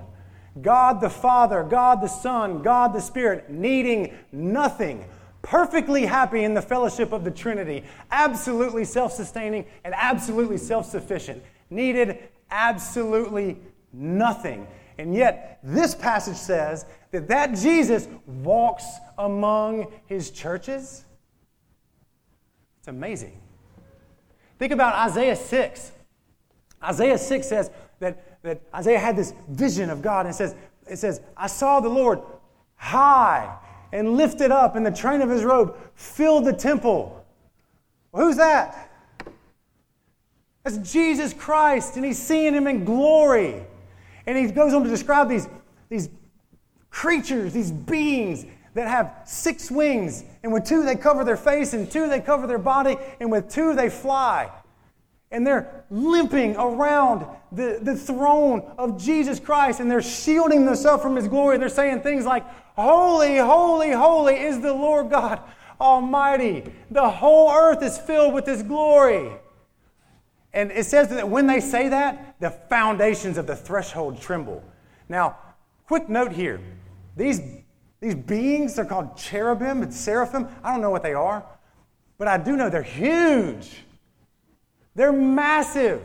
God the Father, God the Son, God the Spirit, needing nothing, perfectly happy in the fellowship of the Trinity, absolutely self sustaining and absolutely self sufficient, needed absolutely nothing. And yet, this passage says that that Jesus walks among his churches. It's amazing. Think about Isaiah 6. Isaiah 6 says that, that Isaiah had this vision of God, and it says, it says, I saw the Lord high and lifted up, and the train of his robe filled the temple. Well, who's that? That's Jesus Christ, and he's seeing him in glory. And he goes on to describe these, these creatures, these beings that have six wings. And with two, they cover their face, and two, they cover their body, and with two, they fly. And they're limping around the, the throne of Jesus Christ, and they're shielding themselves from his glory. They're saying things like, Holy, holy, holy is the Lord God Almighty. The whole earth is filled with his glory. And it says that when they say that, the foundations of the threshold tremble. Now, quick note here these These beings, they're called cherubim and seraphim. I don't know what they are, but I do know they're huge. They're massive.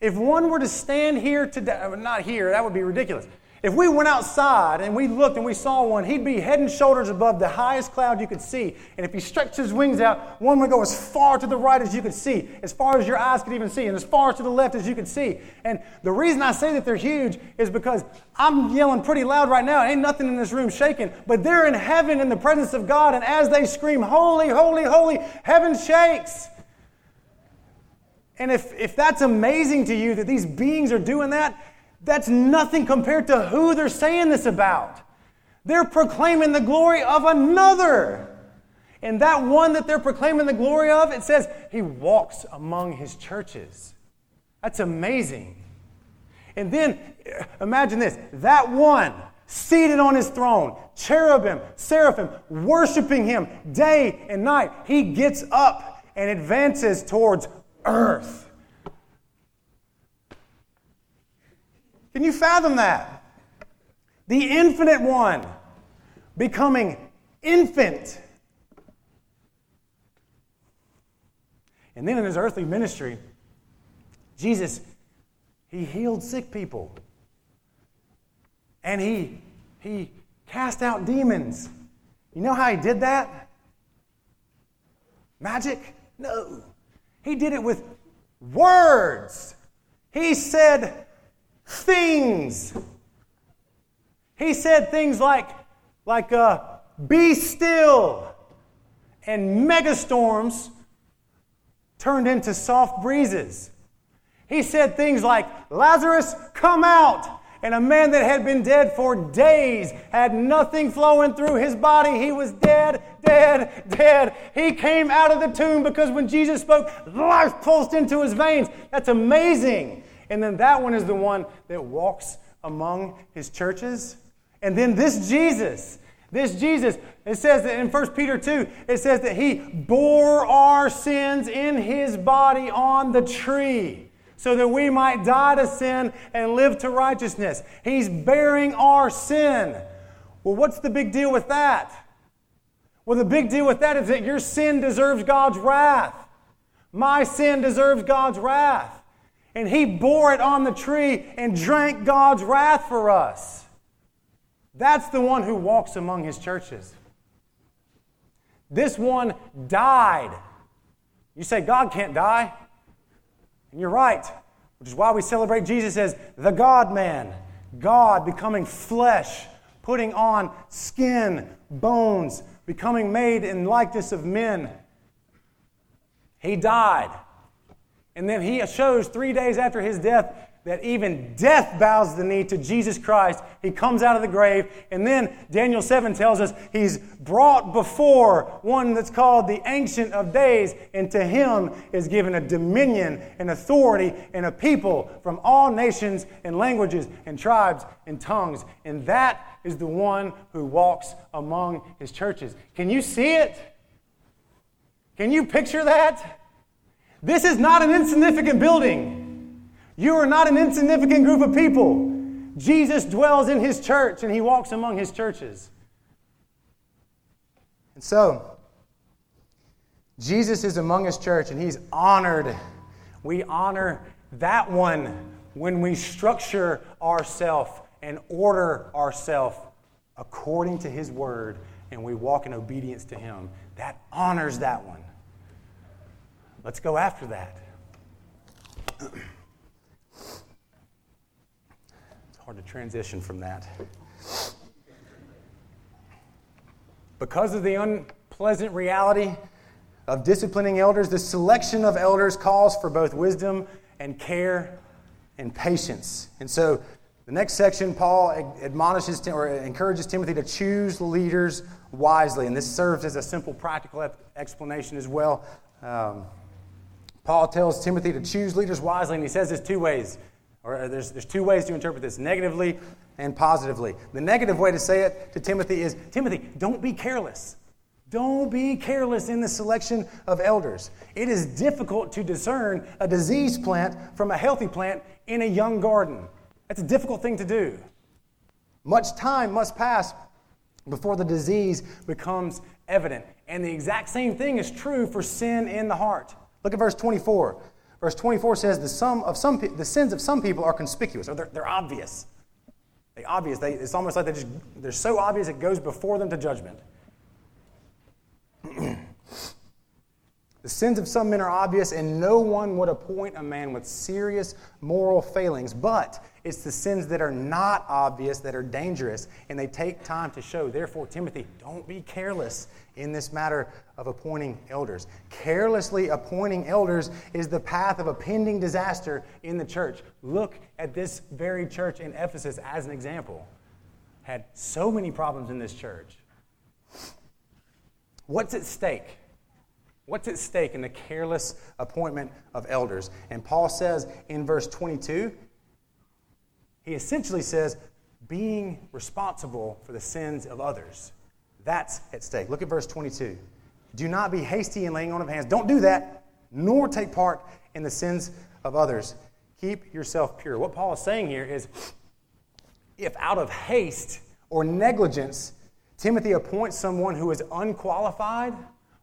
If one were to stand here today, not here, that would be ridiculous. If we went outside and we looked and we saw one, he'd be head and shoulders above the highest cloud you could see. And if he stretched his wings out, one would go as far to the right as you could see, as far as your eyes could even see, and as far to the left as you could see. And the reason I say that they're huge is because I'm yelling pretty loud right now. Ain't nothing in this room shaking, but they're in heaven in the presence of God. And as they scream, Holy, holy, holy, heaven shakes. And if, if that's amazing to you that these beings are doing that, that's nothing compared to who they're saying this about. They're proclaiming the glory of another. And that one that they're proclaiming the glory of, it says he walks among his churches. That's amazing. And then uh, imagine this that one seated on his throne, cherubim, seraphim, worshiping him day and night, he gets up and advances towards earth. Can you fathom that? The infinite one becoming infant. And then in his earthly ministry, Jesus, he healed sick people. And he, he cast out demons. You know how he did that? Magic? No. He did it with words. He said, things. He said things like, like uh, be still, and megastorms turned into soft breezes. He said things like, Lazarus, come out. And a man that had been dead for days had nothing flowing through his body. He was dead, dead, dead. He came out of the tomb because when Jesus spoke, life pulsed into his veins. That's amazing. And then that one is the one that walks among his churches. And then this Jesus, this Jesus, it says that in 1 Peter 2, it says that he bore our sins in his body on the tree so that we might die to sin and live to righteousness. He's bearing our sin. Well, what's the big deal with that? Well, the big deal with that is that your sin deserves God's wrath. My sin deserves God's wrath. And he bore it on the tree and drank God's wrath for us. That's the one who walks among his churches. This one died. You say God can't die? And you're right, which is why we celebrate Jesus as the God man, God becoming flesh, putting on skin, bones, becoming made in likeness of men. He died. And then he shows three days after his death that even death bows the knee to Jesus Christ. He comes out of the grave. And then Daniel 7 tells us he's brought before one that's called the Ancient of Days. And to him is given a dominion and authority and a people from all nations and languages and tribes and tongues. And that is the one who walks among his churches. Can you see it? Can you picture that? This is not an insignificant building. You are not an insignificant group of people. Jesus dwells in his church and he walks among his churches. And so, Jesus is among his church and he's honored. We honor that one when we structure ourselves and order ourselves according to his word and we walk in obedience to him. That honors that one. Let's go after that. It's hard to transition from that. Because of the unpleasant reality of disciplining elders, the selection of elders calls for both wisdom and care and patience. And so, the next section, Paul admonishes or encourages Timothy to choose leaders wisely. And this serves as a simple practical explanation as well. Um, Paul tells Timothy to choose leaders wisely, and he says this two ways. Or uh, there's, there's two ways to interpret this negatively and positively. The negative way to say it to Timothy is Timothy, don't be careless. Don't be careless in the selection of elders. It is difficult to discern a diseased plant from a healthy plant in a young garden. That's a difficult thing to do. Much time must pass before the disease becomes evident. And the exact same thing is true for sin in the heart. Look at verse 24. Verse 24 says, The, sum of some, the sins of some people are conspicuous, or they're, they're obvious. They obvious. They, it's almost like they just, they're so obvious it goes before them to judgment. The sins of some men are obvious, and no one would appoint a man with serious moral failings. But it's the sins that are not obvious that are dangerous, and they take time to show. Therefore, Timothy, don't be careless in this matter of appointing elders. Carelessly appointing elders is the path of a pending disaster in the church. Look at this very church in Ephesus as an example. Had so many problems in this church. What's at stake? What's at stake in the careless appointment of elders? And Paul says in verse 22, he essentially says, being responsible for the sins of others. That's at stake. Look at verse 22. Do not be hasty in laying on of hands. Don't do that, nor take part in the sins of others. Keep yourself pure. What Paul is saying here is if out of haste or negligence, Timothy appoints someone who is unqualified,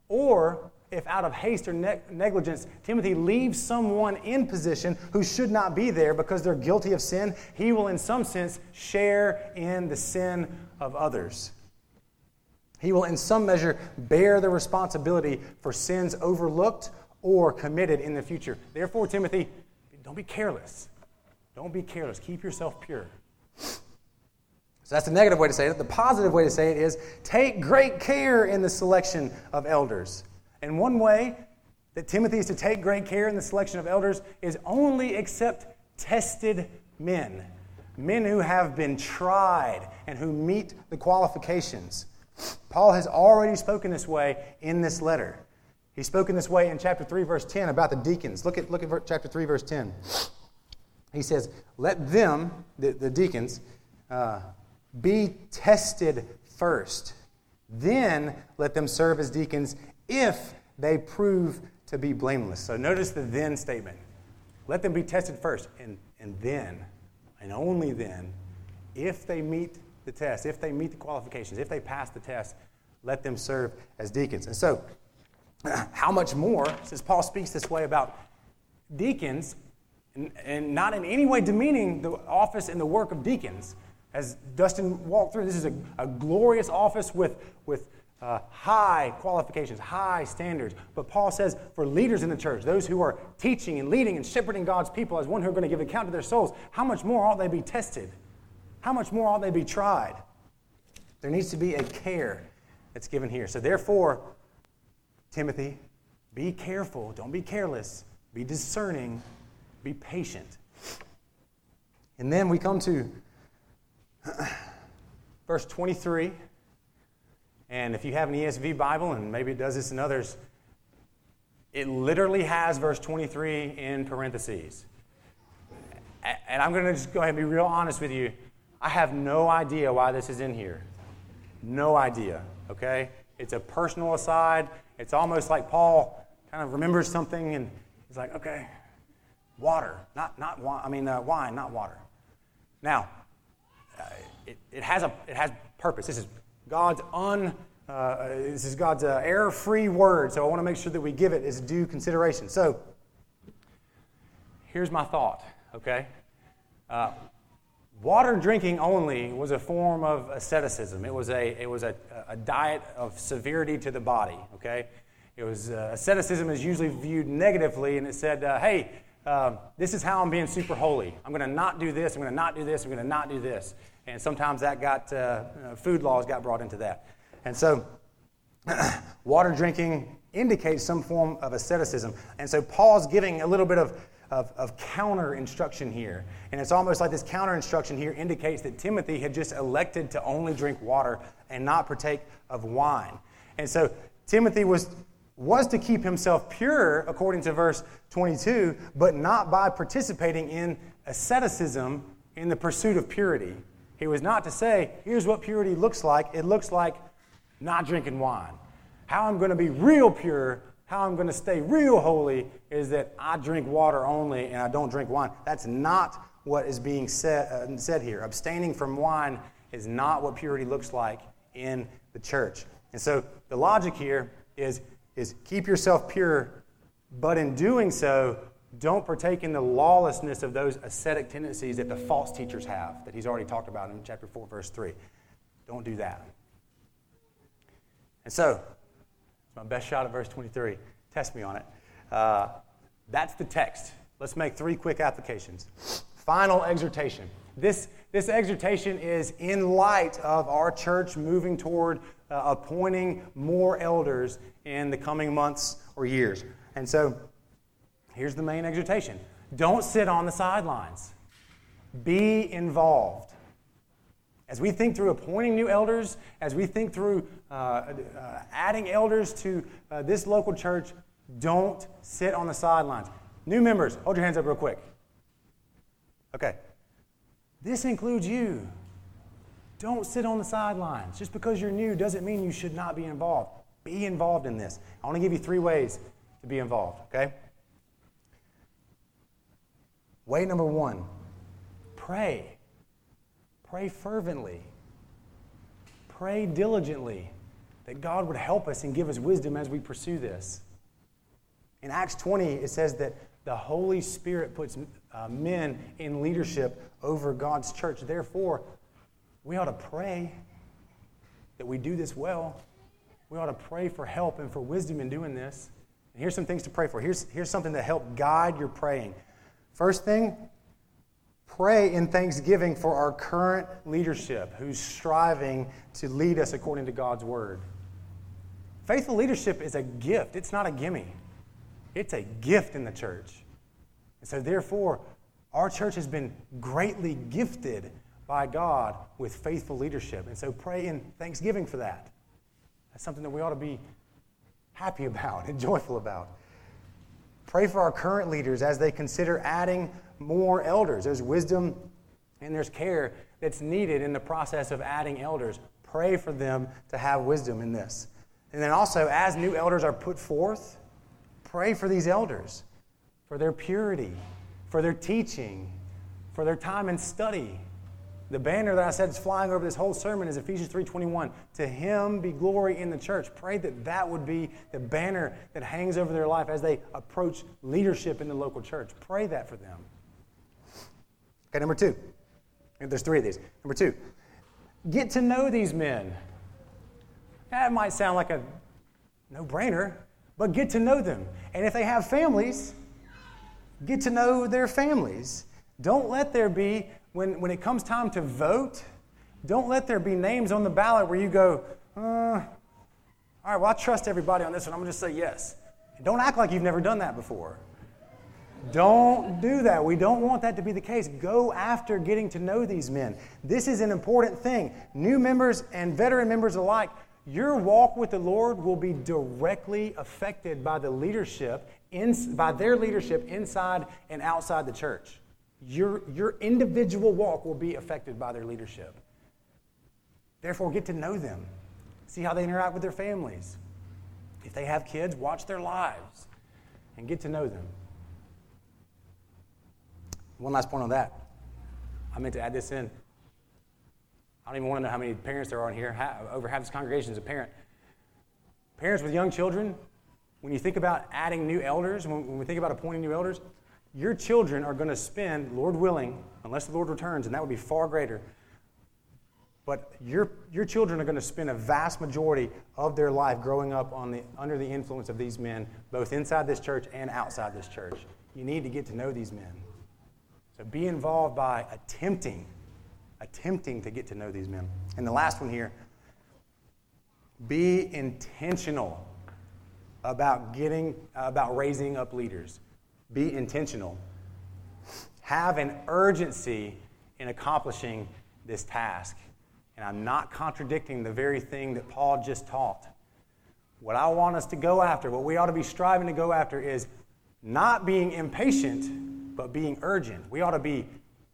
or if out of haste or ne- negligence Timothy leaves someone in position who should not be there because they're guilty of sin, he will, in some sense, share in the sin of others. He will, in some measure, bear the responsibility for sins overlooked or committed in the future. Therefore, Timothy, don't be careless. Don't be careless. Keep yourself pure. So that's the negative way to say it. The positive way to say it is take great care in the selection of elders. And one way that Timothy is to take great care in the selection of elders is only accept tested men, men who have been tried and who meet the qualifications. Paul has already spoken this way in this letter. He's spoken this way in chapter 3, verse 10 about the deacons. Look at, look at chapter 3, verse 10. He says, Let them, the, the deacons, uh, be tested first. Then let them serve as deacons if they prove to be blameless. So notice the then statement. Let them be tested first, and, and then, and only then, if they meet the test, if they meet the qualifications, if they pass the test, let them serve as deacons. And so, how much more, since Paul speaks this way about deacons, and, and not in any way demeaning the office and the work of deacons, as Dustin walked through, this is a, a glorious office with, with uh, high qualifications, high standards. But Paul says for leaders in the church, those who are teaching and leading and shepherding God's people as one who are going to give account to their souls, how much more ought they be tested? How much more ought they be tried? There needs to be a care that's given here. So, therefore, Timothy, be careful. Don't be careless. Be discerning. Be patient. And then we come to verse 23 and if you have an ESV Bible, and maybe it does this in others, it literally has verse 23 in parentheses. And I'm going to just go ahead and be real honest with you. I have no idea why this is in here. No idea, okay? It's a personal aside. It's almost like Paul kind of remembers something and he's like, okay, water, not, not wine, I mean, uh, wine, not water. Now, uh, it, it, has a, it has purpose. This is God's un, uh, this is God's uh, error-free word, so I want to make sure that we give it its due consideration. So, here's my thought. Okay, uh, water drinking only was a form of asceticism. It was a it was a, a diet of severity to the body. Okay, it was uh, asceticism is usually viewed negatively, and it said, uh, "Hey, um, this is how I'm being super holy. I'm going to not do this. I'm going to not do this. I'm going to not do this." And sometimes that got, uh, uh, food laws got brought into that. And so, water drinking indicates some form of asceticism. And so, Paul's giving a little bit of, of, of counter instruction here. And it's almost like this counter instruction here indicates that Timothy had just elected to only drink water and not partake of wine. And so, Timothy was was to keep himself pure, according to verse 22, but not by participating in asceticism in the pursuit of purity. He was not to say, here's what purity looks like. It looks like not drinking wine. How I'm going to be real pure, how I'm going to stay real holy, is that I drink water only and I don't drink wine. That's not what is being said, uh, said here. Abstaining from wine is not what purity looks like in the church. And so the logic here is, is keep yourself pure, but in doing so, don't partake in the lawlessness of those ascetic tendencies that the false teachers have, that he's already talked about in chapter 4, verse 3. Don't do that. And so, it's my best shot at verse 23. Test me on it. Uh, that's the text. Let's make three quick applications. Final exhortation. This, this exhortation is in light of our church moving toward uh, appointing more elders in the coming months or years. And so, here's the main exhortation don't sit on the sidelines, be involved. As we think through appointing new elders, as we think through uh, uh, adding elders to uh, this local church, don't sit on the sidelines. New members, hold your hands up real quick. Okay. This includes you. Don't sit on the sidelines. Just because you're new doesn't mean you should not be involved. Be involved in this. I want to give you three ways to be involved, okay? Way number one pray. Pray fervently. Pray diligently that God would help us and give us wisdom as we pursue this. In Acts 20, it says that the Holy Spirit puts uh, men in leadership over God's church. Therefore, we ought to pray that we do this well. We ought to pray for help and for wisdom in doing this. And here's some things to pray for. Here's, here's something to help guide your praying. First thing, pray in thanksgiving for our current leadership who's striving to lead us according to God's word. Faithful leadership is a gift, it's not a gimme. It's a gift in the church. And so, therefore, our church has been greatly gifted by God with faithful leadership. And so, pray in thanksgiving for that. That's something that we ought to be happy about and joyful about. Pray for our current leaders as they consider adding more elders. There's wisdom and there's care that's needed in the process of adding elders. Pray for them to have wisdom in this. And then also, as new elders are put forth, pray for these elders, for their purity, for their teaching, for their time in study. The banner that I said is flying over this whole sermon is Ephesians 3:21. To him be glory in the church. Pray that that would be the banner that hangs over their life as they approach leadership in the local church. Pray that for them. Okay, number two. There's three of these. Number two, get to know these men. That might sound like a no brainer, but get to know them. And if they have families, get to know their families. Don't let there be, when, when it comes time to vote, don't let there be names on the ballot where you go, uh, all right, well, I trust everybody on this one. I'm going to just say yes. Don't act like you've never done that before. Don't do that. We don't want that to be the case. Go after getting to know these men. This is an important thing. New members and veteran members alike, your walk with the Lord will be directly affected by the leadership, in, by their leadership inside and outside the church. Your, your individual walk will be affected by their leadership. Therefore, get to know them. See how they interact with their families. If they have kids, watch their lives and get to know them. One last point on that. I meant to add this in. I don't even want to know how many parents there are in here. over half this congregation is a parent. Parents with young children, when you think about adding new elders, when we think about appointing new elders, your children are going to spend, Lord willing, unless the Lord returns, and that would be far greater, but your, your children are going to spend a vast majority of their life growing up on the, under the influence of these men, both inside this church and outside this church. You need to get to know these men. So be involved by attempting, attempting to get to know these men. And the last one here be intentional about getting about raising up leaders. Be intentional. Have an urgency in accomplishing this task. And I'm not contradicting the very thing that Paul just taught. What I want us to go after, what we ought to be striving to go after, is not being impatient but being urgent. We ought to be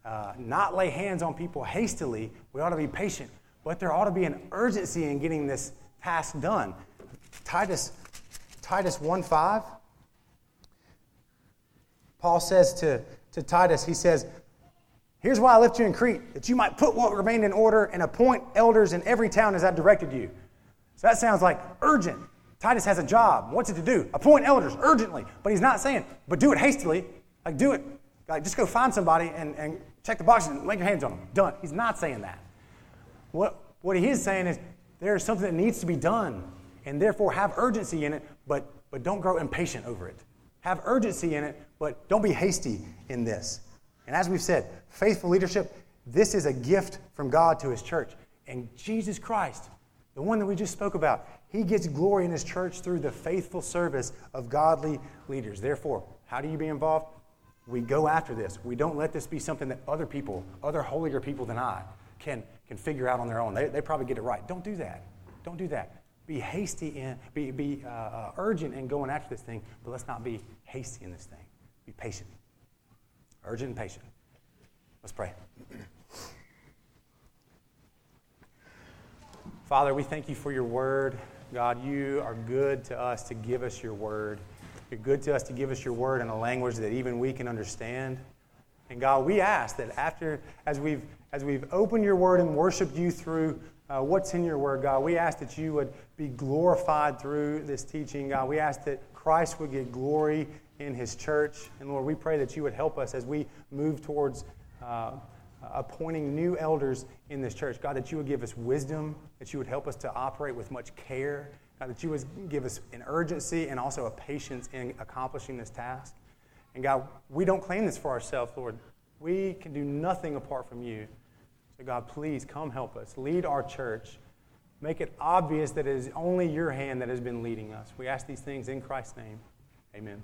uh, not lay hands on people hastily. We ought to be patient, but there ought to be an urgency in getting this task done. Titus, Titus 1 5. Paul says to, to Titus, he says, Here's why I left you in Crete, that you might put what remained in order and appoint elders in every town as I directed you. So that sounds like urgent. Titus has a job. What's it to do? Appoint elders urgently. But he's not saying, but do it hastily. Like, do it. Like, just go find somebody and, and check the boxes and lay your hands on them. Done. He's not saying that. What, what he is saying is there is something that needs to be done, and therefore have urgency in it, but, but don't grow impatient over it. Have urgency in it, but don't be hasty in this. And as we've said, faithful leadership, this is a gift from God to his church. And Jesus Christ, the one that we just spoke about, he gets glory in his church through the faithful service of godly leaders. Therefore, how do you be involved? We go after this. We don't let this be something that other people, other holier people than I, can, can figure out on their own. They, they probably get it right. Don't do that. Don't do that. Be hasty in, be, be uh, uh, urgent in going after this thing, but let's not be hasty in this thing. Be patient. Urgent and patient. Let's pray. Father, we thank you for your word. God, you are good to us to give us your word. You're good to us to give us your word in a language that even we can understand. And God, we ask that after, as we've, as we've opened your word and worshiped you through uh, what's in your word, God, we ask that you would be glorified through this teaching, God. We ask that Christ would get glory in his church. And Lord, we pray that you would help us as we move towards uh, appointing new elders in this church. God, that you would give us wisdom, that you would help us to operate with much care. God, that you would give us an urgency and also a patience in accomplishing this task. And God, we don't claim this for ourselves, Lord. We can do nothing apart from you. God, please come help us. Lead our church. Make it obvious that it is only your hand that has been leading us. We ask these things in Christ's name. Amen.